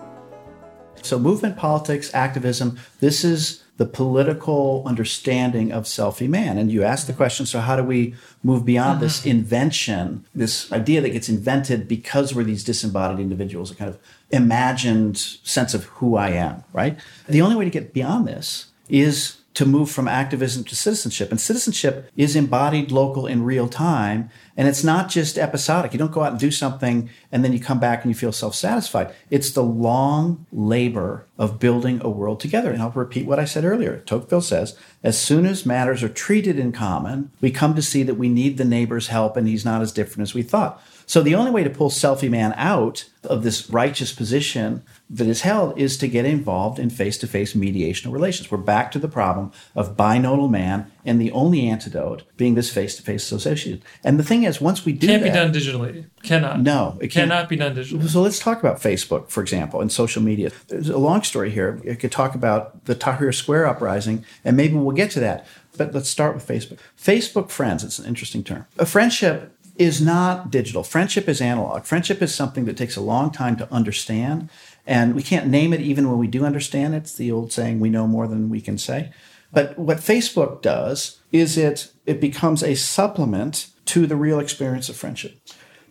So, movement politics, activism, this is the political understanding of selfie man. And you ask the question so, how do we move beyond mm-hmm. this invention, this idea that gets invented because we're these disembodied individuals, a kind of imagined sense of who I am, right? The only way to get beyond this is to move from activism to citizenship. And citizenship is embodied local in real time. And it's not just episodic. You don't go out and do something and then you come back and you feel self satisfied. It's the long labor of building a world together. And I'll repeat what I said earlier. Tocqueville says, as soon as matters are treated in common, we come to see that we need the neighbor's help and he's not as different as we thought. So the only way to pull selfie man out of this righteous position that is held is to get involved in face-to-face mediation of relations. We're back to the problem of binodal man, and the only antidote being this face-to-face association. And the thing is, once we do can't that, be done digitally. Cannot. No, it cannot be done digitally. So let's talk about Facebook, for example, and social media. There's a long story here. I could talk about the Tahrir Square uprising, and maybe we'll get to that. But let's start with Facebook. Facebook friends, it's an interesting term. A friendship is not digital. Friendship is analog. Friendship is something that takes a long time to understand. And we can't name it even when we do understand it. It's the old saying, we know more than we can say. But what Facebook does is it, it becomes a supplement to the real experience of friendship.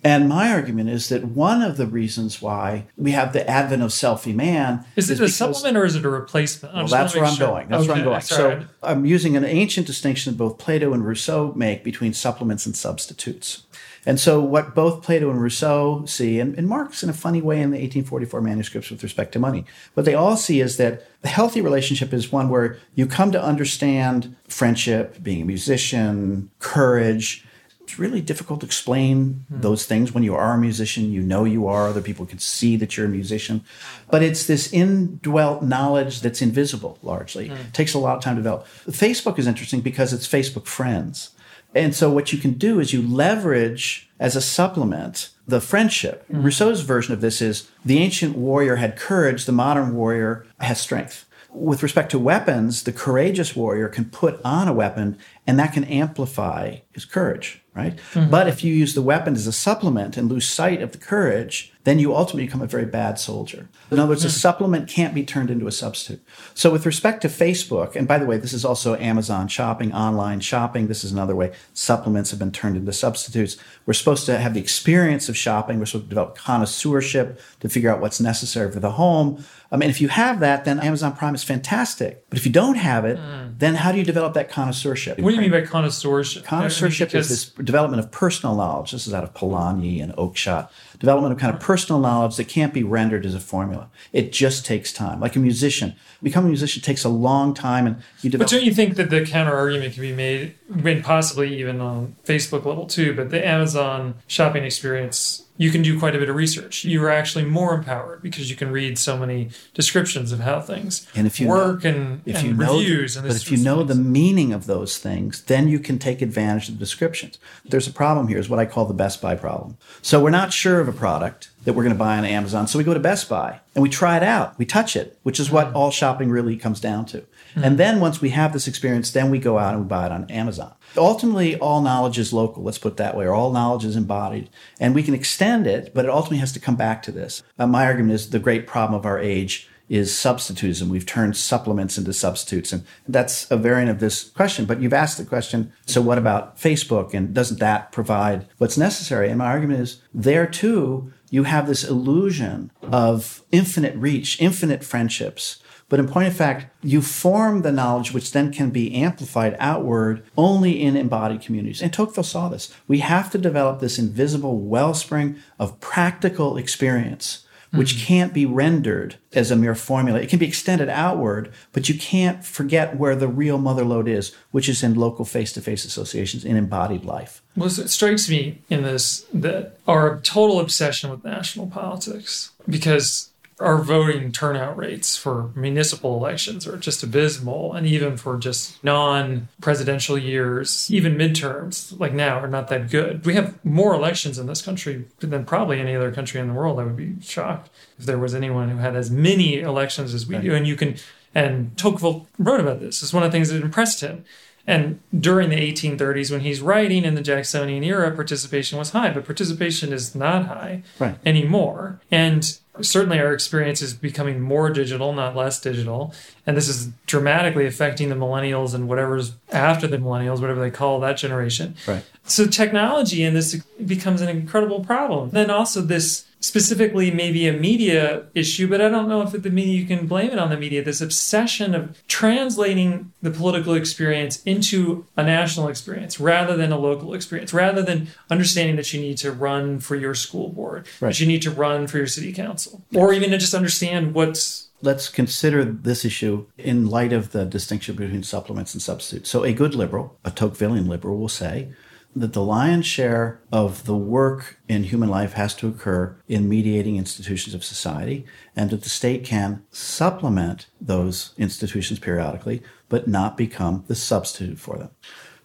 And my argument is that one of the reasons why we have the advent of selfie man is, is it a supplement or is it a replacement? Well, that's where I'm sure. going. That's okay, where I'm going. So I'm using an ancient distinction that both Plato and Rousseau make between supplements and substitutes. And so, what both Plato and Rousseau see, and, and, Marx in a funny way in the 1844 manuscripts with respect to money, what they all see is that the healthy relationship is one where you come to understand friendship, being a musician, courage. It's really difficult to explain hmm. those things when you are a musician. You know you are, other people can see that you're a musician. But it's this indwelt knowledge that's invisible largely. Hmm. It takes a lot of time to develop. Facebook is interesting because it's Facebook friends. And so what you can do is you leverage as a supplement the friendship. Mm-hmm. Rousseau's version of this is the ancient warrior had courage, the modern warrior has strength. With respect to weapons, the courageous warrior can put on a weapon and that can amplify his courage, right? Mm-hmm. But if you use the weapon as a supplement and lose sight of the courage, then you ultimately become a very bad soldier. In other words, a hmm. supplement can't be turned into a substitute. So, with respect to Facebook, and by the way, this is also Amazon shopping, online shopping. This is another way supplements have been turned into substitutes. We're supposed to have the experience of shopping. We're supposed to develop connoisseurship to figure out what's necessary for the home. I mean, if you have that, then Amazon Prime is fantastic. But if you don't have it, mm. then how do you develop that connoisseurship? What do you mean by connoisseurship? Connoisseurship mean, is this development of personal knowledge. This is out of Polanyi and Oakeshott development of kind of personal knowledge that can't be rendered as a formula. It just takes time. Like a musician, becoming a musician takes a long time, and you develop. But don't you think that the counter argument can be made, and possibly even on Facebook level too? But the Amazon shopping experience you can do quite a bit of research. You are actually more empowered because you can read so many descriptions of how things and if you work know, and, if and you know reviews. The, and but if you know things. the meaning of those things, then you can take advantage of the descriptions. There's a problem here, is what I call the Best Buy problem. So we're not sure of a product that we're going to buy on Amazon. So we go to Best Buy and we try it out. We touch it, which is what all shopping really comes down to. Mm-hmm. And then once we have this experience, then we go out and we buy it on Amazon. Ultimately, all knowledge is local, let's put it that way, or all knowledge is embodied. And we can extend it, but it ultimately has to come back to this. Uh, my argument is the great problem of our age is substitutism. We've turned supplements into substitutes. And that's a variant of this question. But you've asked the question so what about Facebook? And doesn't that provide what's necessary? And my argument is there too, you have this illusion of infinite reach, infinite friendships. But in point of fact, you form the knowledge which then can be amplified outward only in embodied communities. And Tocqueville saw this. We have to develop this invisible wellspring of practical experience which mm-hmm. can't be rendered as a mere formula. It can be extended outward, but you can't forget where the real mother lode is, which is in local face to face associations in embodied life. Well, it strikes me in this that our total obsession with national politics, because our voting turnout rates for municipal elections are just abysmal and even for just non-presidential years even midterms like now are not that good. We have more elections in this country than probably any other country in the world i would be shocked if there was anyone who had as many elections as we do and you can and tocqueville wrote about this. It's one of the things that impressed him and during the 1830s, when he's writing in the Jacksonian era, participation was high, but participation is not high right. anymore. And certainly our experience is becoming more digital, not less digital. And this is dramatically affecting the millennials and whatever's after the millennials, whatever they call that generation. Right. So technology in this becomes an incredible problem. Then also this specifically maybe a media issue, but I don't know if the media you can blame it on the media. This obsession of translating the political experience into a national experience rather than a local experience, rather than understanding that you need to run for your school board, right. that you need to run for your city council, or even to just understand what's let's consider this issue in light of the distinction between supplements and substitutes. So, a good liberal, a Tocquevillian liberal, will say that the lion's share of the work in human life has to occur in mediating institutions of society, and that the state can supplement those institutions periodically, but not become the substitute for them.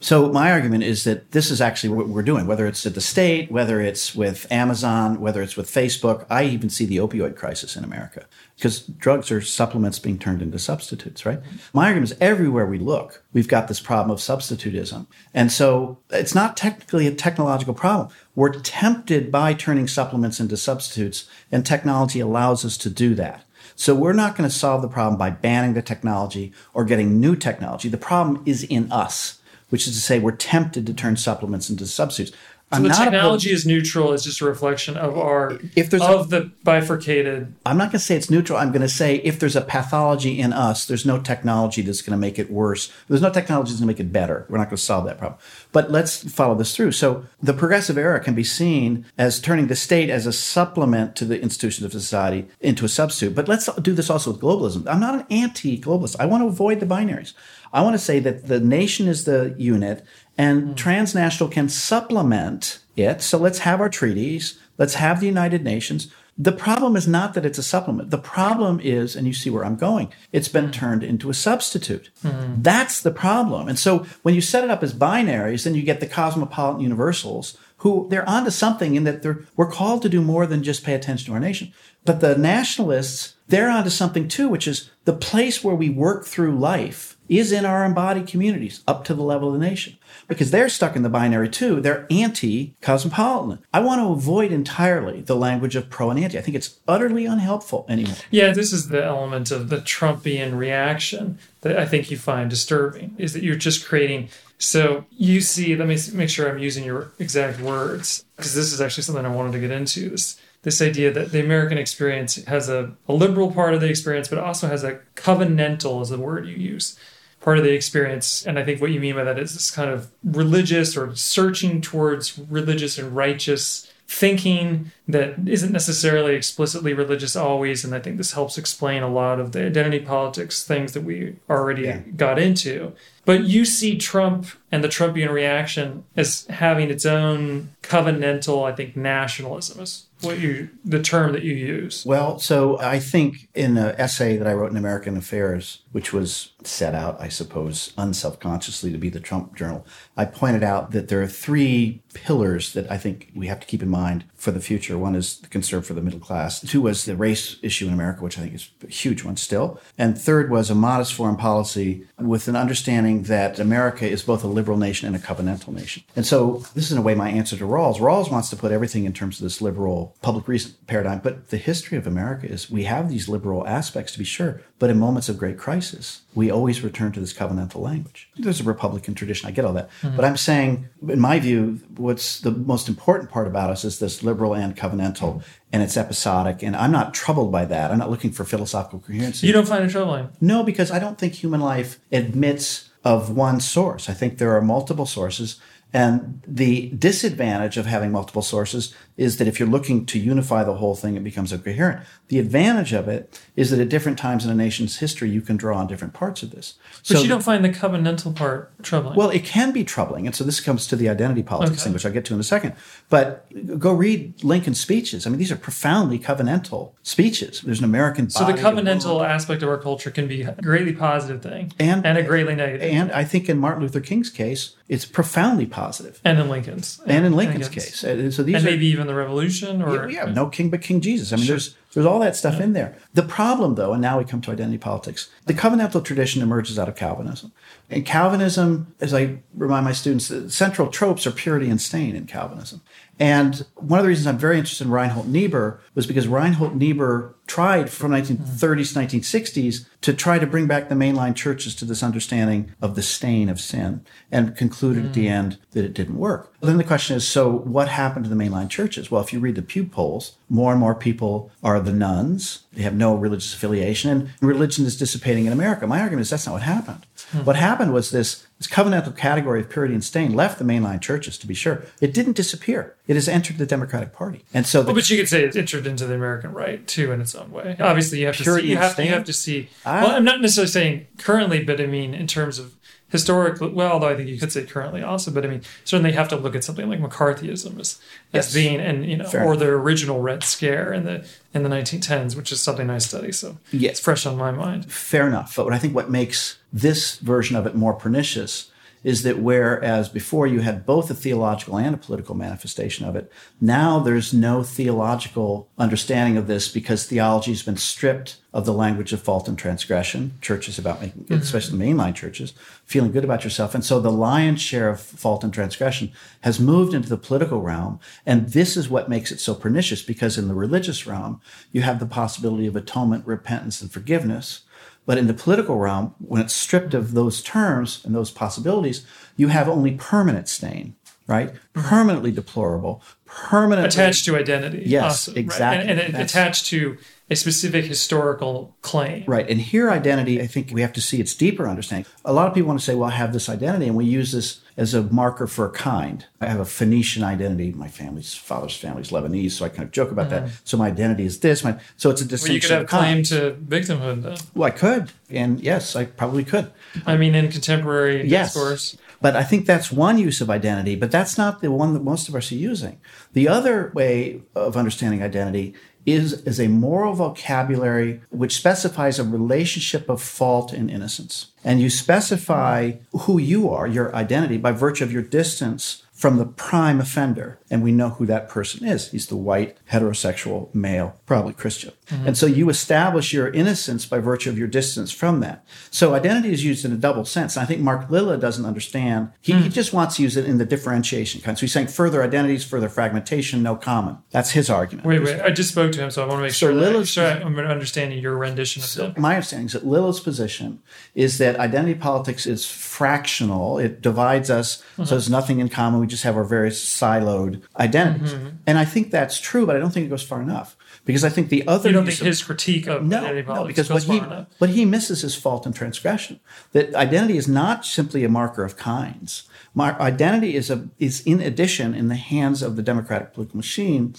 So my argument is that this is actually what we're doing, whether it's at the state, whether it's with Amazon, whether it's with Facebook. I even see the opioid crisis in America because drugs are supplements being turned into substitutes, right? My argument is everywhere we look, we've got this problem of substitutism. And so it's not technically a technological problem. We're tempted by turning supplements into substitutes and technology allows us to do that. So we're not going to solve the problem by banning the technology or getting new technology. The problem is in us which is to say we're tempted to turn supplements into substitutes. So I'm the technology opposed, is neutral. It's just a reflection of our if there's of a, the bifurcated. I'm not going to say it's neutral. I'm going to say if there's a pathology in us, there's no technology that's going to make it worse. There's no technology that's going to make it better. We're not going to solve that problem. But let's follow this through. So the progressive era can be seen as turning the state as a supplement to the institutions of society into a substitute. But let's do this also with globalism. I'm not an anti-globalist. I want to avoid the binaries. I want to say that the nation is the unit and mm. transnational can supplement it. So let's have our treaties. Let's have the United Nations. The problem is not that it's a supplement. The problem is, and you see where I'm going, it's been mm. turned into a substitute. Mm. That's the problem. And so when you set it up as binaries, then you get the cosmopolitan universals who they're onto something in that they're, we're called to do more than just pay attention to our nation. But the nationalists, they're onto something too, which is the place where we work through life is in our embodied communities up to the level of the nation because they're stuck in the binary too. They're anti cosmopolitan. I want to avoid entirely the language of pro and anti. I think it's utterly unhelpful anymore. Yeah, this is the element of the Trumpian reaction that I think you find disturbing is that you're just creating. So you see, let me make sure I'm using your exact words because this is actually something I wanted to get into. This this idea that the American experience has a, a liberal part of the experience, but also has a covenantal, is the word you use, part of the experience. And I think what you mean by that is this kind of religious or searching towards religious and righteous thinking that isn't necessarily explicitly religious always. And I think this helps explain a lot of the identity politics things that we already yeah. got into. But you see Trump and the Trumpian reaction as having its own covenantal, I think, nationalism is what you the term that you use. Well, so I think in an essay that I wrote in American Affairs, which was set out, I suppose, unselfconsciously to be the Trump Journal, I pointed out that there are three pillars that I think we have to keep in mind for the future. One is the concern for the middle class. Two was the race issue in America, which I think is a huge one still. And third was a modest foreign policy with an understanding that America is both a liberal nation and a covenantal nation. And so this is in a way my answer to Rawls. Rawls wants to put everything in terms of this liberal public reason paradigm, but the history of America is we have these liberal aspects to be sure, but in moments of great crisis, we always return to this covenantal language. There's a Republican tradition, I get all that. Mm-hmm. But I'm saying, in my view, what's the most important part about us is this liberal and covenantal, and it's episodic. And I'm not troubled by that. I'm not looking for philosophical coherency. You don't find it troubling? No, because I don't think human life admits of one source. I think there are multiple sources. And the disadvantage of having multiple sources is that if you're looking to unify the whole thing, it becomes incoherent. The advantage of it is that at different times in a nation's history, you can draw on different parts of this. But so, you don't find the covenantal part troubling. Well, it can be troubling. And so this comes to the identity politics okay. thing, which I'll get to in a second. But go read Lincoln's speeches. I mean, these are profoundly covenantal speeches. There's an American So the covenantal of aspect of our culture can be a greatly positive thing and, and a greatly negative. And I think in Martin Luther King's case, it's profoundly positive. And in Lincoln's. And in Lincoln's and case. Uh, so these and maybe even the revolution or yeah, yeah, no king but King Jesus. I mean, sure. there's there's all that stuff yeah. in there. The problem, though, and now we come to identity politics, the covenantal tradition emerges out of Calvinism. And Calvinism, as I remind my students, the central tropes are purity and stain in Calvinism. And one of the reasons I'm very interested in Reinhold Niebuhr was because Reinhold Niebuhr tried from 1930s, to 1960s to try to bring back the mainline churches to this understanding of the stain of sin and concluded mm. at the mm. end that it didn't work. Then the question is so what happened to the mainline churches? Well, if you read the Pew polls, more and more people are the nones. They have no religious affiliation and religion is dissipating in America. My argument is that's not what happened. Mm. What happened was this this covenantal category of purity and stain left the mainline churches, to be sure. It didn't disappear. It has entered the Democratic Party. And so, the, well, but you could say it's entered into the American right too, in its own way. Obviously, you have to see. You have, you have to see. Ah. well, I'm not necessarily saying currently, but I mean in terms of historically, well, although I think you could say currently also, but I mean, certainly have to look at something like McCarthyism as, yes. as being, and you know, Fair. or the original Red Scare in the in the 1910s, which is something I study, so yes. it's fresh on my mind. Fair enough, but I think what makes this version of it more pernicious is that whereas before you had both a theological and a political manifestation of it, now there's no theological understanding of this because theology has been stripped of the language of fault and transgression. Churches about making, mm-hmm. especially the mainline churches, feeling good about yourself. And so the lion's share of fault and transgression has moved into the political realm. And this is what makes it so pernicious because in the religious realm, you have the possibility of atonement, repentance, and forgiveness but in the political realm, when it's stripped of those terms and those possibilities, you have only permanent stain, right? Mm-hmm. Permanently deplorable, permanently attached to identity. Yes, exactly. Right? And, and attached to a specific historical claim. Right. And here, identity, I think we have to see its deeper understanding. A lot of people want to say, well, I have this identity, and we use this as a marker for a kind. I have a Phoenician identity. My family's father's family is Lebanese, so I kind of joke about mm-hmm. that. So my identity is this. My, so it's a distinction. Well, you could have claim to victimhood, though. Well, I could. And yes, I probably could. I mean, in contemporary yes. discourse. But I think that's one use of identity, but that's not the one that most of us are using. The other way of understanding identity is, is a moral vocabulary which specifies a relationship of fault and innocence. And you specify who you are, your identity, by virtue of your distance from the prime offender. And we know who that person is. He's the white, heterosexual, male, probably Christian. Mm-hmm. And so you establish your innocence by virtue of your distance from that. So identity is used in a double sense. And I think Mark Lilla doesn't understand. He, mm. he just wants to use it in the differentiation kind. So he's saying further identities, further fragmentation, no common. That's his argument. Wait, wait. I just spoke to him, so I want to make so sure, Lilla's, sure I'm understanding your rendition of so that. My understanding is that Lilla's position is that identity politics is fractional. It divides us, mm-hmm. so there's nothing in common. We just have our various siloed identities. Mm-hmm. And I think that's true, but I don't think it goes far enough. Because I think the other you don't think his critique of no, no because what he what he misses is fault and transgression. That identity is not simply a marker of kinds. My identity is a is in addition in the hands of the democratic political machine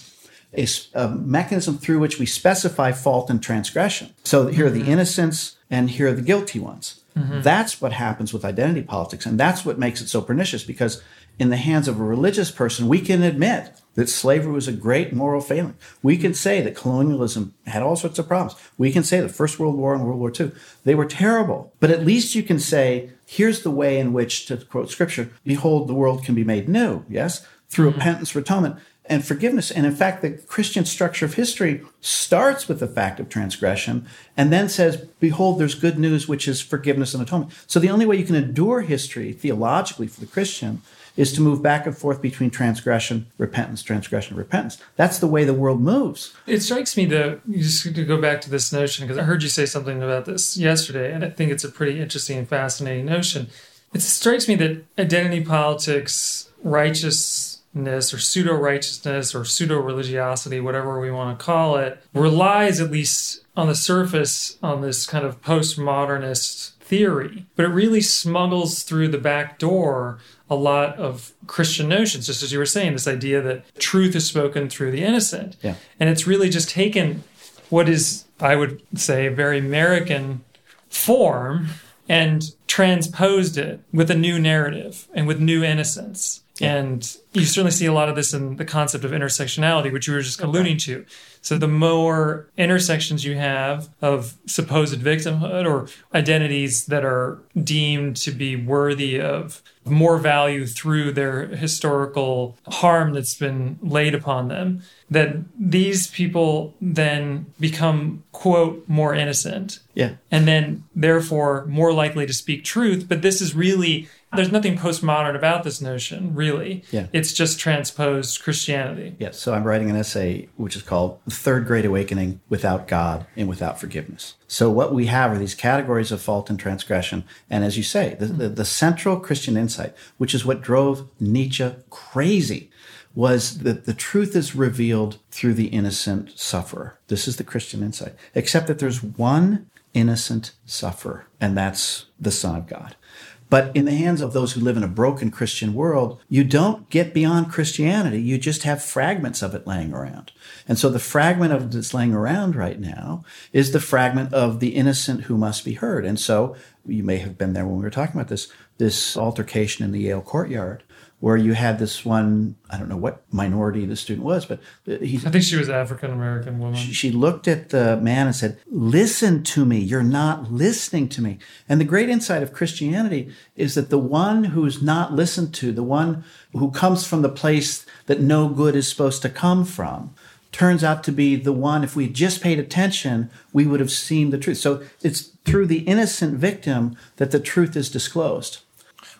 a, a, mechanism through which we specify fault and transgression. So here are the mm-hmm. innocents and here are the guilty ones. Mm-hmm. That's what happens with identity politics. And that's what makes it so pernicious because in the hands of a religious person, we can admit that slavery was a great moral failing. We can say that colonialism had all sorts of problems. We can say the First World War and World War II, they were terrible. But at least you can say, here's the way in which, to quote scripture, behold, the world can be made new, yes? Through mm-hmm. repentance, atonement, and forgiveness. And in fact, the Christian structure of history starts with the fact of transgression and then says, behold, there's good news, which is forgiveness and atonement. So the only way you can endure history theologically for the Christian is to move back and forth between transgression, repentance, transgression, repentance. That's the way the world moves. It strikes me that, you just to go back to this notion, because I heard you say something about this yesterday, and I think it's a pretty interesting and fascinating notion. It strikes me that identity politics, righteousness, or pseudo righteousness, or pseudo religiosity, whatever we want to call it, relies at least on the surface on this kind of postmodernist theory, but it really smuggles through the back door a lot of Christian notions, just as you were saying, this idea that truth is spoken through the innocent. Yeah. And it's really just taken what is, I would say, a very American form and transposed it with a new narrative and with new innocence. Yeah. And you certainly see a lot of this in the concept of intersectionality, which you were just alluding to. So the more intersections you have of supposed victimhood or identities that are deemed to be worthy of more value through their historical harm that's been laid upon them, that these people then become, quote, more innocent. Yeah. And then therefore more likely to speak truth. But this is really there's nothing postmodern about this notion, really. Yeah. It's just transposed Christianity. Yes. So I'm writing an essay which is called The Third Great Awakening Without God and Without Forgiveness. So what we have are these categories of fault and transgression. And as you say, the, the, the central Christian insight, which is what drove Nietzsche crazy, was that the truth is revealed through the innocent sufferer. This is the Christian insight, except that there's one innocent sufferer, and that's the Son of God. But in the hands of those who live in a broken Christian world, you don't get beyond Christianity. You just have fragments of it laying around. And so the fragment of that's laying around right now is the fragment of the innocent who must be heard. And so you may have been there when we were talking about this, this altercation in the Yale courtyard where you had this one, I don't know what minority the student was, but uh, he's. I think she was African American woman. She, she, looked at the man and said, Listen to me. You're not listening to me. And the great insight of Christianity is that the one who's not listened to, the one who comes from the place that no good is supposed to come from, turns out to be the one, if we just paid attention, we would have seen the truth. So it's through the innocent victim that the truth is disclosed.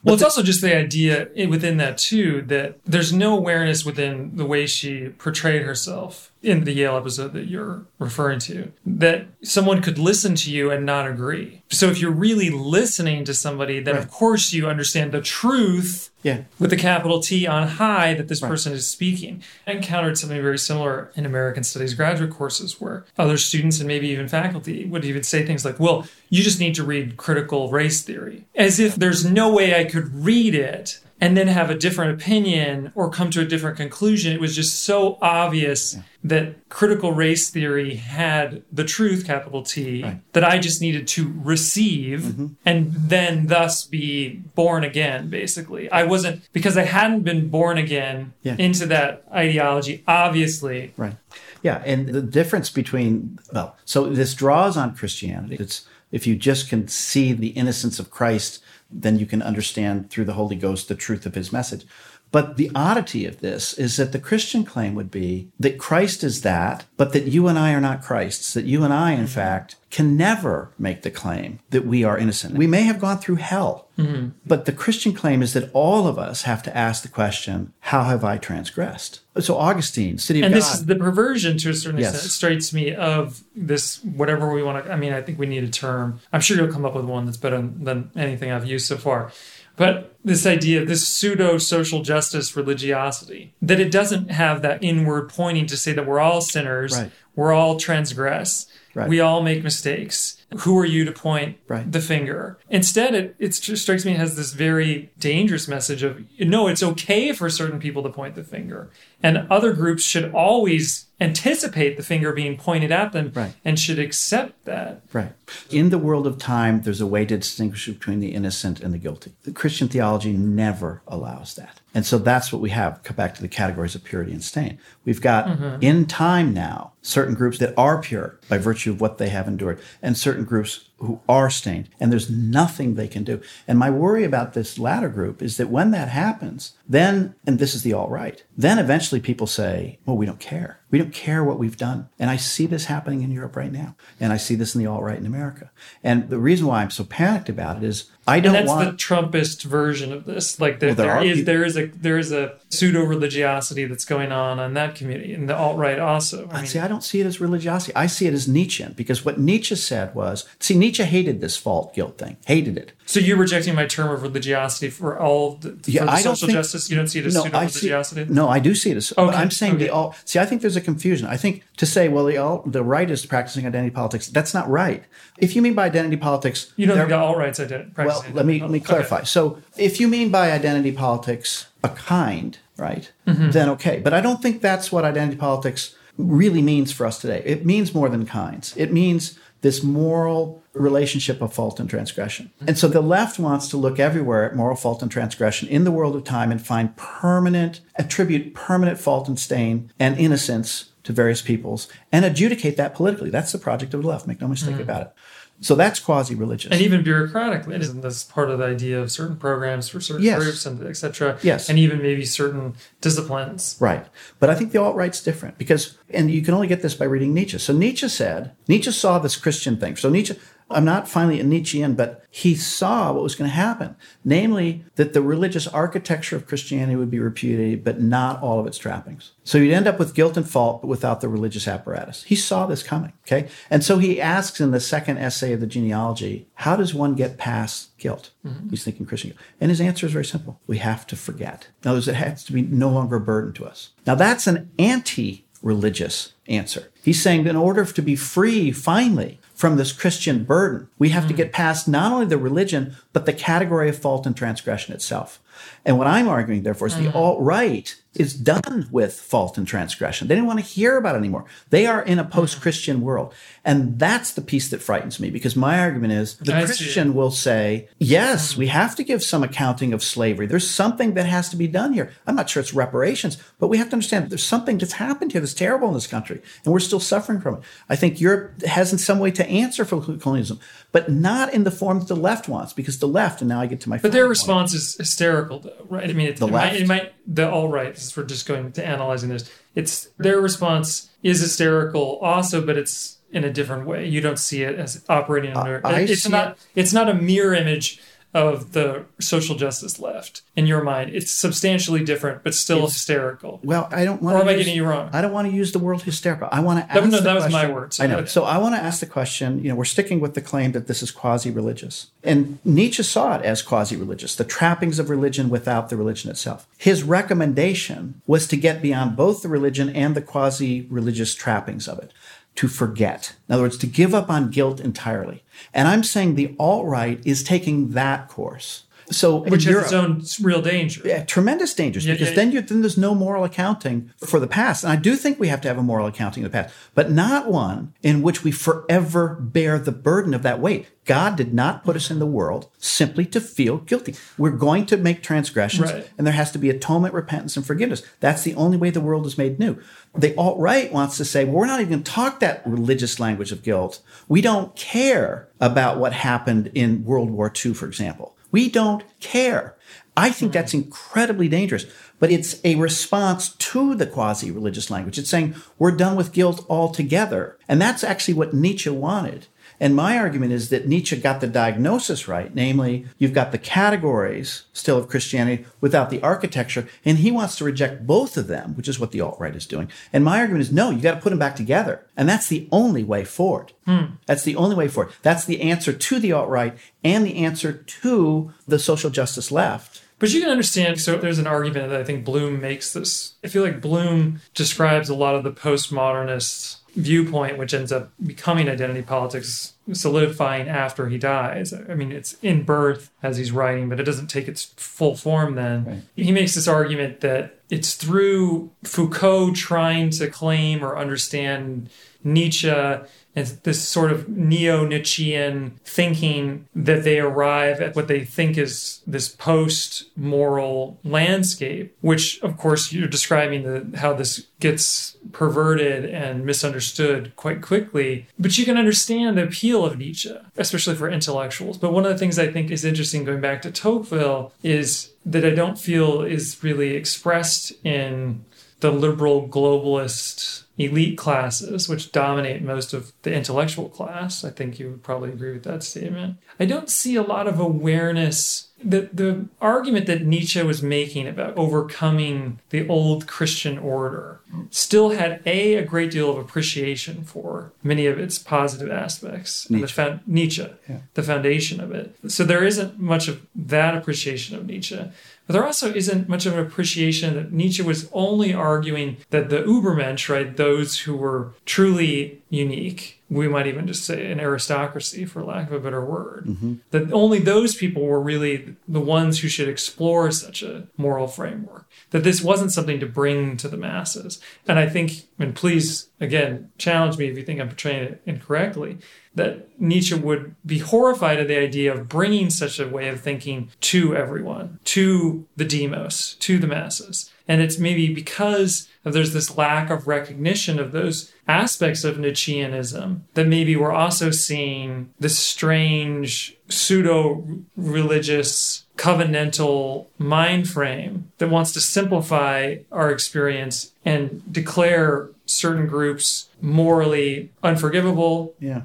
Well, it's also just the idea eh, within that too that there's no awareness within the way she portrayed herself in the Yale episode that you're referring to that someone could listen to you and not agree. So if you're really listening to somebody, then right. of course you understand the truth yeah. with the capital T on high that this right. person is speaking. I encountered something very similar in American Studies graduate courses where other students and maybe even faculty would even say things like, well, you just need to read critical race theory, as if there's no way I could read it and then have a different opinion or come to a different conclusion. It was just so obvious yeah. that critical race theory had the truth, capital T, right. that I just needed to receive mm-hmm. and then thus be born again, basically. I wasn't, because I hadn't been born again yeah. into that ideology, obviously. Right. Yeah. And the difference between, well, so this draws on Christianity. It's, if you just can see the innocence of Christ then you can understand through the Holy Ghost the truth of his message. But the oddity of this is that the Christian claim would be that Christ is that, but that you and I are not Christ's, that you and I, in mm-hmm. fact, can never make the claim that we are innocent. We may have gone through hell, mm-hmm. but the Christian claim is that all of us have to ask the question, how have I transgressed? So Augustine, City of and God. this is the perversion to a certain yes. extent, strikes me of this, whatever we want to, I mean, I think we need a term. I'm sure you'll come up with one that's better than anything I've used so far but this idea, this pseudo social justice religiosity, that it doesn't have that inward pointing to say that we're all sinners. Right. we're all transgress. Right. We all make mistakes. Who are you to point right. the finger? Instead, it, it strikes me as this very dangerous message of no, it's okay for certain people to point the finger. And other groups should always anticipate the finger being pointed at them right. and should accept that. Right. In the world of time, there's a way to distinguish between the innocent and the guilty. The Christian theology never allows that. And so that's what we have. Come back to the categories of purity and stain. We've got mm-hmm. in time now certain groups that are pure by virtue of what they have endured, and certain groups who are stained, and there's nothing they can do. And my worry about this latter group is that when that happens, then, and this is the alt right, then eventually people say, well, we don't care. We don't care what we've done. And I see this happening in Europe right now. And I see this in the alt right in America. And the reason why I'm so panicked about it is I don't and that's want the Trumpist version of this. Like there, well, there, there is people, there is a there is a pseudo religiosity that's going on in that community, in the alt right also. I mean, see, I don't see it as religiosity. I see it as Nietzschean because what Nietzsche said was, see, Nietzsche hated this fault guilt thing, hated it. So you're rejecting my term of religiosity for all the, for yeah, the social think, justice. You don't see it as no, pseudo religiosity. No, I do see it as. Okay. I'm saying okay. the all. See, I think there's a confusion. I think to say, well, the all, the right is practicing identity politics. That's not right. If you mean by identity politics, you don't think the alt right's identity. Well, let me let me clarify. Okay. So if you mean by identity politics a kind, right? Mm-hmm. Then okay. But I don't think that's what identity politics really means for us today. It means more than kinds. It means this moral relationship of fault and transgression. And so the left wants to look everywhere at moral fault and transgression in the world of time and find permanent, attribute permanent fault and stain and innocence to various peoples and adjudicate that politically. That's the project of the left, make no mistake mm. about it. So that's quasi religious. And even bureaucratically, isn't this part of the idea of certain programs for certain yes. groups and etc. Yes. And even maybe certain disciplines. Right. But I think the alt right's different because, and you can only get this by reading Nietzsche. So Nietzsche said, Nietzsche saw this Christian thing. So Nietzsche, I'm not finally a Nietzschean, but he saw what was going to happen. Namely, that the religious architecture of Christianity would be repudiated, but not all of its trappings. So you'd end up with guilt and fault, but without the religious apparatus. He saw this coming. Okay. And so he asks in the second essay of the genealogy, how does one get past guilt? Mm-hmm. He's thinking Christian guilt. And his answer is very simple. We have to forget. In other words, it has to be no longer a burden to us. Now that's an anti religious answer. He's saying that in order to be free finally from this Christian burden. We have mm. to get past not only the religion, but the category of fault and transgression itself. And what I'm arguing, therefore, is mm. the alt right is done with fault and transgression. They didn't want to hear about it anymore. They are in a post Christian world. And that's the piece that frightens me because my argument is the I Christian will say, yes, we have to give some accounting of slavery. There's something that has to be done here. I'm not sure it's reparations, but we have to understand there's something that's happened here that's terrible in this country, and we're still suffering from it. I think Europe has in some way to answer for colonialism, but not in the form that the left wants because the left, and now I get to my But their response point. is hysterical, though, right? I mean, it, the it left. Might, it might, the alt right, we're just going to analyzing this, it's their response is hysterical also, but it's in a different way. You don't see it as operating under. Uh, it's not. It. It's not a mirror image of the social justice left in your mind. It's substantially different, but still it's, hysterical. Well, I don't want. Or am use, I getting you wrong? I don't want to use the word hysterical. I want to ask. No, no, that was my words. I know. So I want to ask the question. You know, we're sticking with the claim that this is quasi-religious, and Nietzsche saw it as quasi-religious, the trappings of religion without the religion itself. His recommendation was to get beyond both the religion and the quasi-religious trappings of it to forget. In other words, to give up on guilt entirely. And I'm saying the alt right is taking that course. So which has its own real danger. Yeah, tremendous dangers yeah, because yeah, then you then there's no moral accounting for the past. And I do think we have to have a moral accounting of the past, but not one in which we forever bear the burden of that weight. God did not put us in the world simply to feel guilty. We're going to make transgressions right. and there has to be atonement, repentance, and forgiveness. That's the only way the world is made new. The alt right wants to say, well, we're not even going to talk that religious language of guilt. We don't care about what happened in World War II, for example. We don't care. I think hmm. that's incredibly dangerous, but it's a response to the quasi religious language. It's saying we're done with guilt altogether. And that's actually what Nietzsche wanted. And my argument is that Nietzsche got the diagnosis right. Namely, you've got the categories still of Christianity without the architecture. And he wants to reject both of them, which is what the alt right is doing. And my argument is no, you got to put them back together. And that's the only way forward. Hmm. That's the only way forward. That's the answer to the alt right and the answer to the social justice left. But you can understand. So there's an argument that I think Bloom makes this. I feel like Bloom describes a lot of the postmodernists viewpoint, which ends up becoming identity politics, solidifying after he dies. I mean, it's in birth as he's writing, but it doesn't take its full form then. Right. He makes this argument that it's through Foucault trying to claim or understand Nietzsche and this sort of neo Nietzschean thinking that they arrive at what they think is this post moral landscape, which, of course, you're describing the, how this gets perverted and misunderstood quite quickly. But you can understand the appeal of Nietzsche, especially for intellectuals. But one of the things I think is interesting going back to Tocqueville is that I don't feel is really expressed in the liberal globalist elite classes, which dominate most of the intellectual class. I think you would probably agree with that statement. I don't see a lot of awareness. The, the argument that Nietzsche was making about overcoming the old Christian order still had a a great deal of appreciation for many of its positive aspects. Nietzsche, the, fa- Nietzsche yeah. the foundation of it. So there isn't much of that appreciation of Nietzsche. But there also isn't much of an appreciation that Nietzsche was only arguing that the Ubermensch, right, those who were truly unique, we might even just say an aristocracy, for lack of a better word, mm-hmm. that only those people were really the ones who should explore such a moral framework. That this wasn't something to bring to the masses. And I think, and please, again, challenge me if you think I'm portraying it incorrectly, that Nietzsche would be horrified at the idea of bringing such a way of thinking to everyone, to the demos, to the masses. And it's maybe because of there's this lack of recognition of those aspects of Nietzscheanism that maybe we're also seeing this strange pseudo religious covenantal mind frame that wants to simplify our experience and declare certain groups morally unforgivable. Yeah.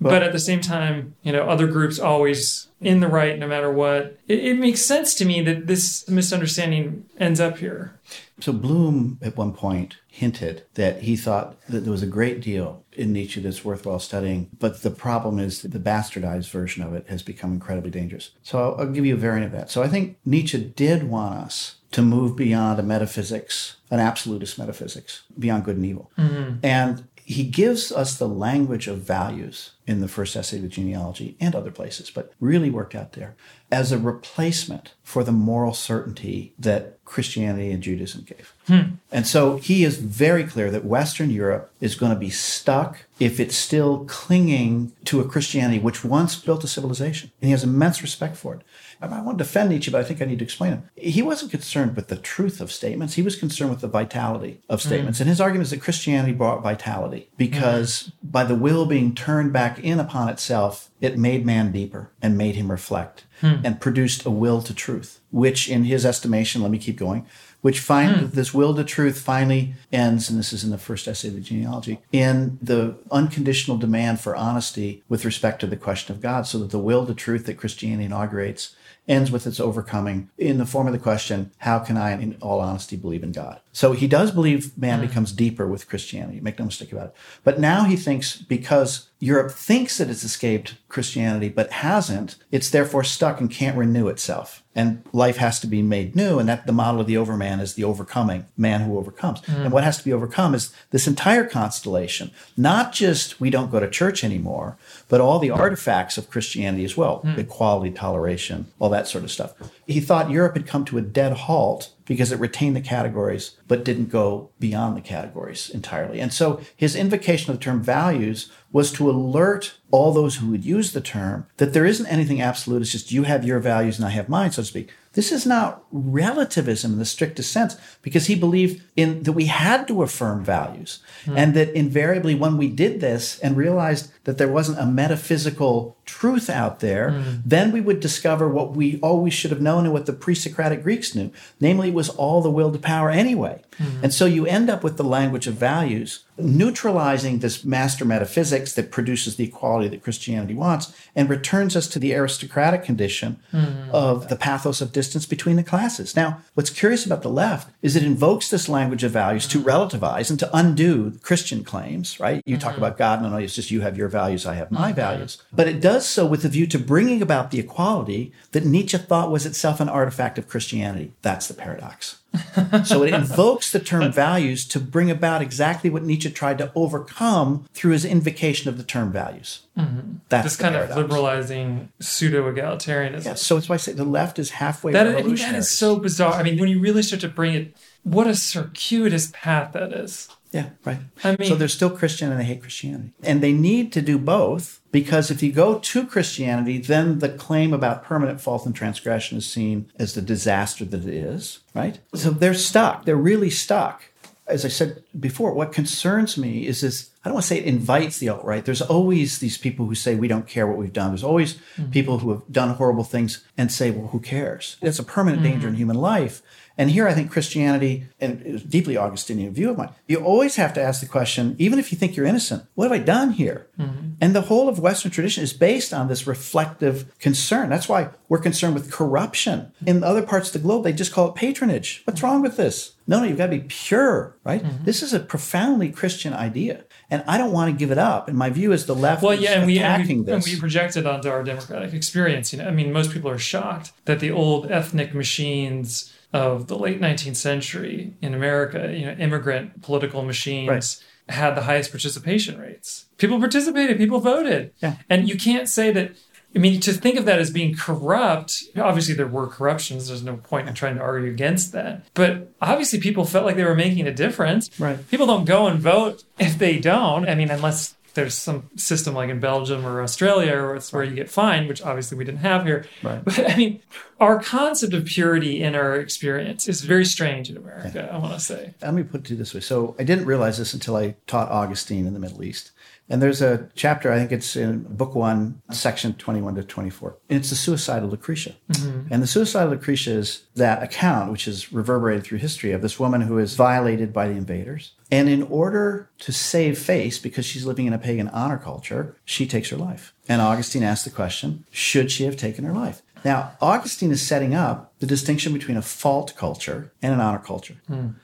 But, but, at the same time, you know, other groups always in the right no matter what. It, it, makes sense to me that this misunderstanding ends up here. So Bloom at one point hinted that he thought that there was a great deal in Nietzsche that's worthwhile studying, but the problem is that the bastardized version of it has become incredibly dangerous. So I'll, I'll give you a variant of that. So I think Nietzsche did want us to move beyond a metaphysics, an absolutist metaphysics, beyond good and evil. Mm-hmm. And he gives us the language of values in the first essay of the genealogy and other places, but really worked out there as a replacement for the moral certainty that Christianity and Judaism gave. Hmm. And so he is very clear that Western Europe is going to be stuck if it's still clinging to a Christianity which once built a civilization. And he has immense respect for it. I want to defend Nietzsche, but I think I need to explain him. He wasn't concerned with the truth of statements. He was concerned with the vitality of hmm. statements. Mm. And his argument is that Christianity brought vitality because mm. by the will being turned back in upon itself, it made man deeper and made him reflect mm. and produced a will to truth, which in his estimation, let me keep going, which find hmm. this will to truth finally ends, and this is in the first essay of the genealogy, in the unconditional demand for honesty with respect to the question of God, so that the will to truth that Christianity inaugurates ends with its overcoming in the form of the question, how can I, in all honesty, believe in God? So he does believe man mm. becomes deeper with Christianity. Make no mistake about it. But now he thinks because Europe thinks that it's escaped Christianity, but hasn't, it's therefore stuck and can't renew itself. And life has to be made new. And that the model of the overman is the overcoming man who overcomes. Mm. And what has to be overcome is this entire constellation, not just we don't go to church anymore, but all the artifacts of Christianity as well mm. equality, toleration, all that sort of stuff. He thought Europe had come to a dead halt because it retained the categories but didn't go beyond the categories entirely. And so his invocation of the term values was to alert all those who would use the term that there isn't anything absolute. It's just you have your values and I have mine, so to speak. This is not relativism in the strictest sense because he believed in that we had to affirm values mm. and that invariably when we did this and realized that there wasn't a metaphysical truth out there, mm. then we would discover what we always should have known and what the pre-Socratic Greeks knew. Namely, it was all the will to power anyway. Mm. And so you end up with the language of values neutralizing this master metaphysics that produces the equality that Christianity wants and returns us to the aristocratic condition mm. of the pathos of distance between the classes. Now, what's curious about the left is it invokes this language of values to relativize and to undo Christian claims, right? You talk about God, no, no, it's just you have your values, I have my mm-hmm. values. But it does so with a view to bringing about the equality that Nietzsche thought was itself an artifact of Christianity. That's the paradox. so it invokes the term values to bring about exactly what Nietzsche tried to overcome through his invocation of the term values. Mm-hmm. That's this kind paradox. of liberalizing pseudo egalitarianism. Yeah, so it's why I say the left is halfway. That, I mean, that is so bizarre. I mean, when you really start to bring it, what a circuitous path that is. Yeah, right. I mean, so they're still Christian and they hate Christianity. And they need to do both because if you go to Christianity, then the claim about permanent fault and transgression is seen as the disaster that it is, right? So they're stuck. They're really stuck. As I said before, what concerns me is this I don't want to say it invites the alt right. There's always these people who say we don't care what we've done. There's always mm-hmm. people who have done horrible things and say, well, who cares? It's a permanent mm-hmm. danger in human life. And here I think Christianity, and deeply Augustinian view of mine, you always have to ask the question, even if you think you're innocent, what have I done here? Mm-hmm. And the whole of Western tradition is based on this reflective concern. That's why we're concerned with corruption. In other parts of the globe, they just call it patronage. What's wrong with this? No, no, you've got to be pure, right? Mm-hmm. This is a profoundly Christian idea. And I don't want to give it up. And my view is the left well, yeah, and we, and we, and we project it onto our democratic experience. You know, I mean, most people are shocked that the old ethnic machines of the late 19th century in America, you know, immigrant political machines right. had the highest participation rates. People participated, people voted. Yeah. And you can't say that I mean, to think of that as being corrupt, obviously there were corruptions. There's no point in trying to argue against that. But obviously people felt like they were making a difference. Right. People don't go and vote if they don't. I mean, unless there's some system like in Belgium or Australia where it's where you get fined, which obviously we didn't have here. Right. But I mean, our concept of purity in our experience is very strange in America, yeah. I want to say. Let me put it this way. So I didn't realize this until I taught Augustine in the Middle East. And there's a chapter, I think it's in book one, section 21 to 24. And it's the suicide of Lucretia. Mm-hmm. And the suicide of Lucretia is that account, which is reverberated through history, of this woman who is violated by the invaders. And in order to save face, because she's living in a pagan honor culture, she takes her life. And Augustine asks the question should she have taken her life? Now, Augustine is setting up the distinction between a fault culture and an honor culture. Mm.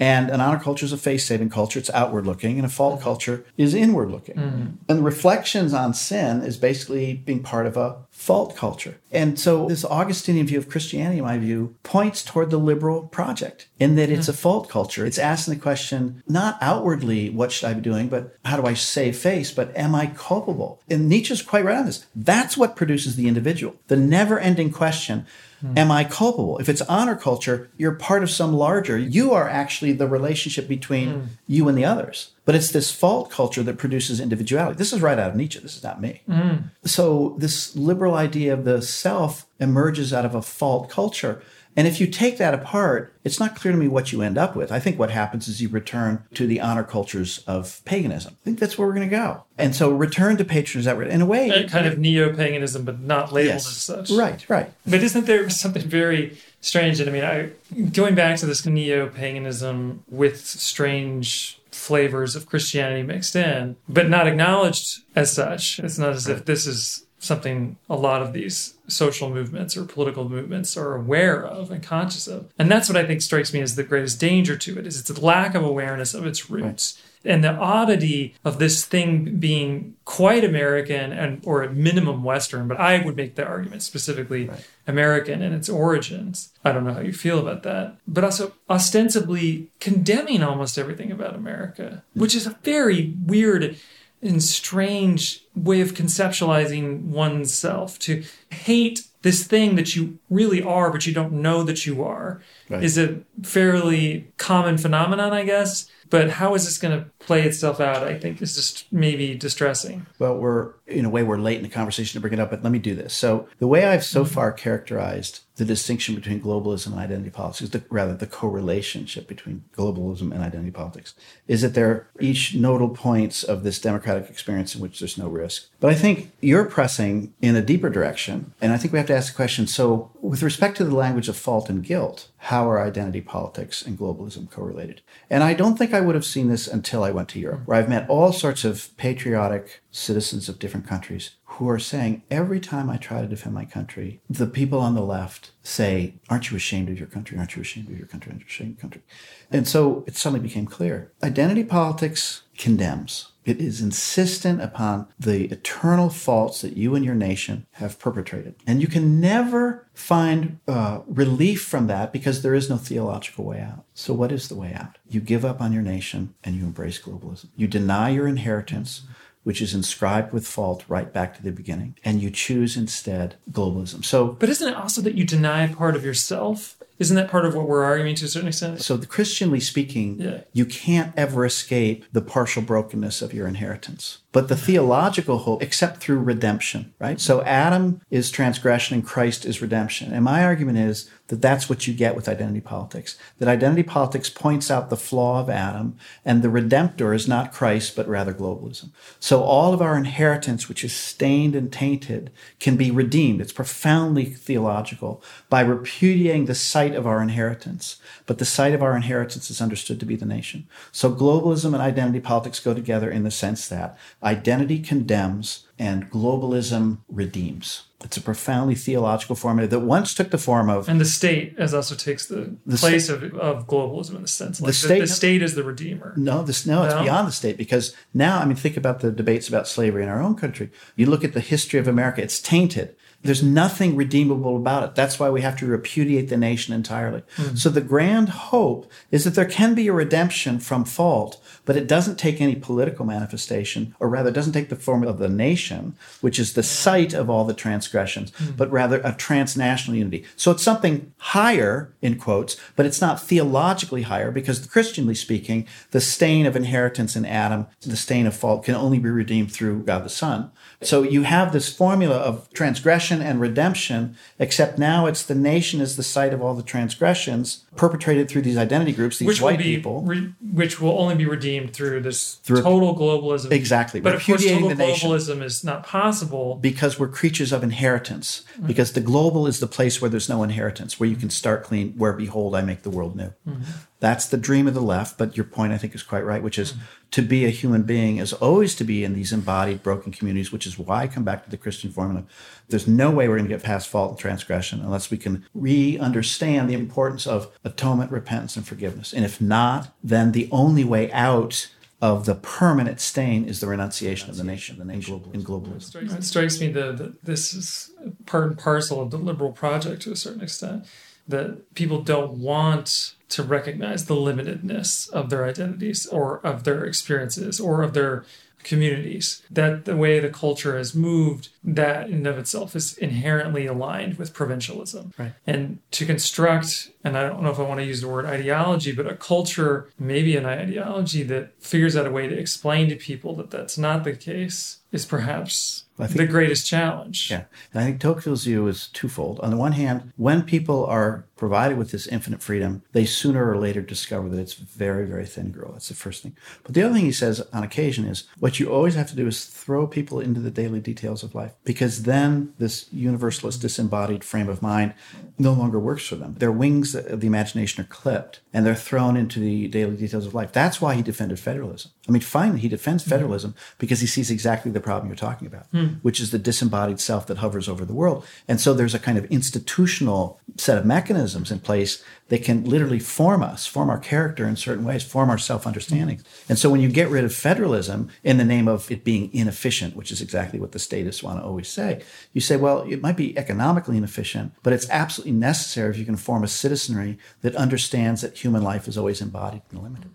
And an honor culture is a face saving culture, it's outward looking, and a fault mm-hmm. culture is inward looking. Mm-hmm. And reflections on sin is basically being part of a fault culture. And so this Augustinian view of Christianity, in my view, points toward the liberal project in that it's mm-hmm. a fault culture. It's asking the question, not outwardly, what should I be doing, but how do I save face? But am I culpable? And Nietzsche's quite right on this. That's what produces the individual. The never ending question Mm. Am I culpable? If it's honor culture, you're part of some larger. You are actually the relationship between mm. you and the others. But it's this fault culture that produces individuality. This is right out of Nietzsche. This is not me. Mm. So this liberal idea of the self emerges out of a fault culture. And if you take that apart, it's not clear to me what you end up with. I think what happens is you return to the honor cultures of paganism. I think that's where we're going to go. And so return to that in a way. A kind of neo paganism, but not labeled yes. as such. Right, right. But isn't there something very strange? And I mean, I, going back to this neo paganism with strange flavors of Christianity mixed in, but not acknowledged as such. It's not as if this is something a lot of these social movements or political movements are aware of and conscious of. And that's what I think strikes me as the greatest danger to it is its lack of awareness of its roots. Right. And the oddity of this thing being quite American and or at minimum Western, but I would make the argument specifically right. American in its origins. I don't know how you feel about that. But also ostensibly condemning almost everything about America, mm. which is a very weird and strange way of conceptualizing oneself to hate this thing that you really are but you don't know that you are right. is a fairly common phenomenon i guess but how is this going to play itself out i think is just maybe distressing well we're in a way we're late in the conversation to bring it up but let me do this so the way i've so mm-hmm. far characterized the distinction between globalism and identity politics, the, rather the co-relationship between globalism and identity politics, is that they're each nodal points of this democratic experience in which there's no risk. But I think you're pressing in a deeper direction, and I think we have to ask the question, so with respect to the language of fault and guilt, how are identity politics and globalism correlated? And I don't think I would have seen this until I went to Europe, where I've met all sorts of patriotic citizens of different countries who are saying every time I try to defend my country, the people on the left say, Aren't you ashamed of your country? Aren't you ashamed of your country? Aren't you ashamed of your country? And so it suddenly became clear. Identity politics condemns. It is insistent upon the eternal faults that you and your nation have perpetrated. And you can never find uh, relief from that because there is no theological way out. So, what is the way out? You give up on your nation and you embrace globalism. You deny your inheritance which is inscribed with fault right back to the beginning, and you choose instead globalism. So, but isn't it also that you deny part of yourself? Isn't that part of what we're arguing to a certain extent? So, the Christianly speaking, yeah. you can't ever escape the partial brokenness of your inheritance. But the theological hope, except through redemption, right? So, Adam is transgression and Christ is redemption. And my argument is that that's what you get with identity politics. That identity politics points out the flaw of Adam, and the redemptor is not Christ, but rather globalism. So, all of our inheritance, which is stained and tainted, can be redeemed. It's profoundly theological by repudiating the site site of our inheritance, but the site of our inheritance is understood to be the nation. So globalism and identity politics go together in the sense that identity condemns and globalism redeems. It's a profoundly theological formula that once took the form of. And the state as also takes the, the place of, of globalism in the sense. Like the, state, the, the state is the redeemer. No, this, no, it's no? beyond the state because now, I mean, think about the debates about slavery in our own country. You look at the history of America, it's tainted. There's nothing redeemable about it. That's why we have to repudiate the nation entirely. Mm-hmm. So the grand hope is that there can be a redemption from fault, but it doesn't take any political manifestation, or rather, it doesn't take the form of the nation, which is the site of all the transgressions, mm-hmm. but rather a transnational unity. So it's something higher, in quotes, but it's not theologically higher because, Christianly speaking, the stain of inheritance in Adam, the stain of fault, can only be redeemed through God the Son. So you have this formula of transgression and redemption, except now it's the nation is the site of all the transgressions perpetrated through these identity groups, these which white be, people, re, which will only be redeemed through this through total globalism. Exactly, but of course, total globalism is not possible because we're creatures of inheritance. Mm-hmm. Because the global is the place where there's no inheritance, where you can start clean. Where behold, I make the world new. Mm-hmm. That's the dream of the left. But your point, I think, is quite right, which is mm-hmm. to be a human being is always to be in these embodied broken communities, which is why I come back to the Christian formula. There's no way we're going to get past fault and transgression unless we can re understand the importance of atonement, repentance, and forgiveness. And if not, then the only way out of the permanent stain is the renunciation of the nation, the nation in globalism. It strikes me that this is part and parcel of the liberal project to a certain extent, that people don't want to recognize the limitedness of their identities or of their experiences or of their communities. That the way the culture has moved, that in of itself is inherently aligned with provincialism. Right. And to construct, and I don't know if I want to use the word ideology, but a culture, maybe an ideology that figures out a way to explain to people that that's not the case is perhaps the greatest challenge. Yeah. And I think Tocqueville's view is twofold. On the one hand, when people are provided with this infinite freedom, they sooner or later discover that it's very, very thin gruel. That's the first thing. But the other thing he says on occasion is what you always have to do is throw people into the daily details of life because then this universalist disembodied frame of mind no longer works for them. Their wings of the imagination are clipped and they're thrown into the daily details of life. That's why he defended federalism. I mean, finally, he defends federalism because he sees exactly the problem you're talking about, mm. which is the disembodied self that hovers over the world. And so there's a kind of institutional set of mechanisms in place that can literally form us, form our character in certain ways, form our self understanding. And so when you get rid of federalism in the name of it being inefficient, which is exactly what the statists want to always say, you say, well, it might be economically inefficient, but it's absolutely necessary if you can form a citizenry that understands that human life is always embodied and limited.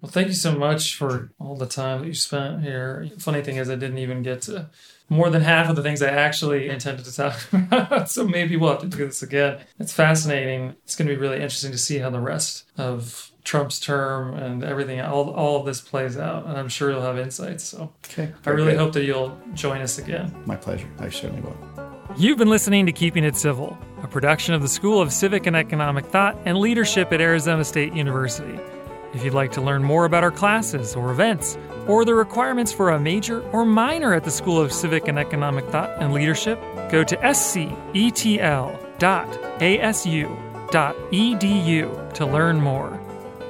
Well, thank you so much for all the time that you spent here. Funny thing is, I didn't even get to more than half of the things I actually intended to talk about. so maybe we'll have to do this again. It's fascinating. It's going to be really interesting to see how the rest of Trump's term and everything, all, all of this plays out. And I'm sure you'll have insights. So okay, I really good. hope that you'll join us again. My pleasure. I certainly will. You've been listening to Keeping It Civil, a production of the School of Civic and Economic Thought and Leadership at Arizona State University. If you'd like to learn more about our classes or events, or the requirements for a major or minor at the School of Civic and Economic Thought and Leadership, go to scetl.asu.edu to learn more.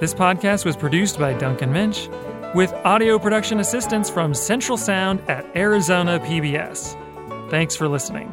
This podcast was produced by Duncan Minch with audio production assistance from Central Sound at Arizona PBS. Thanks for listening.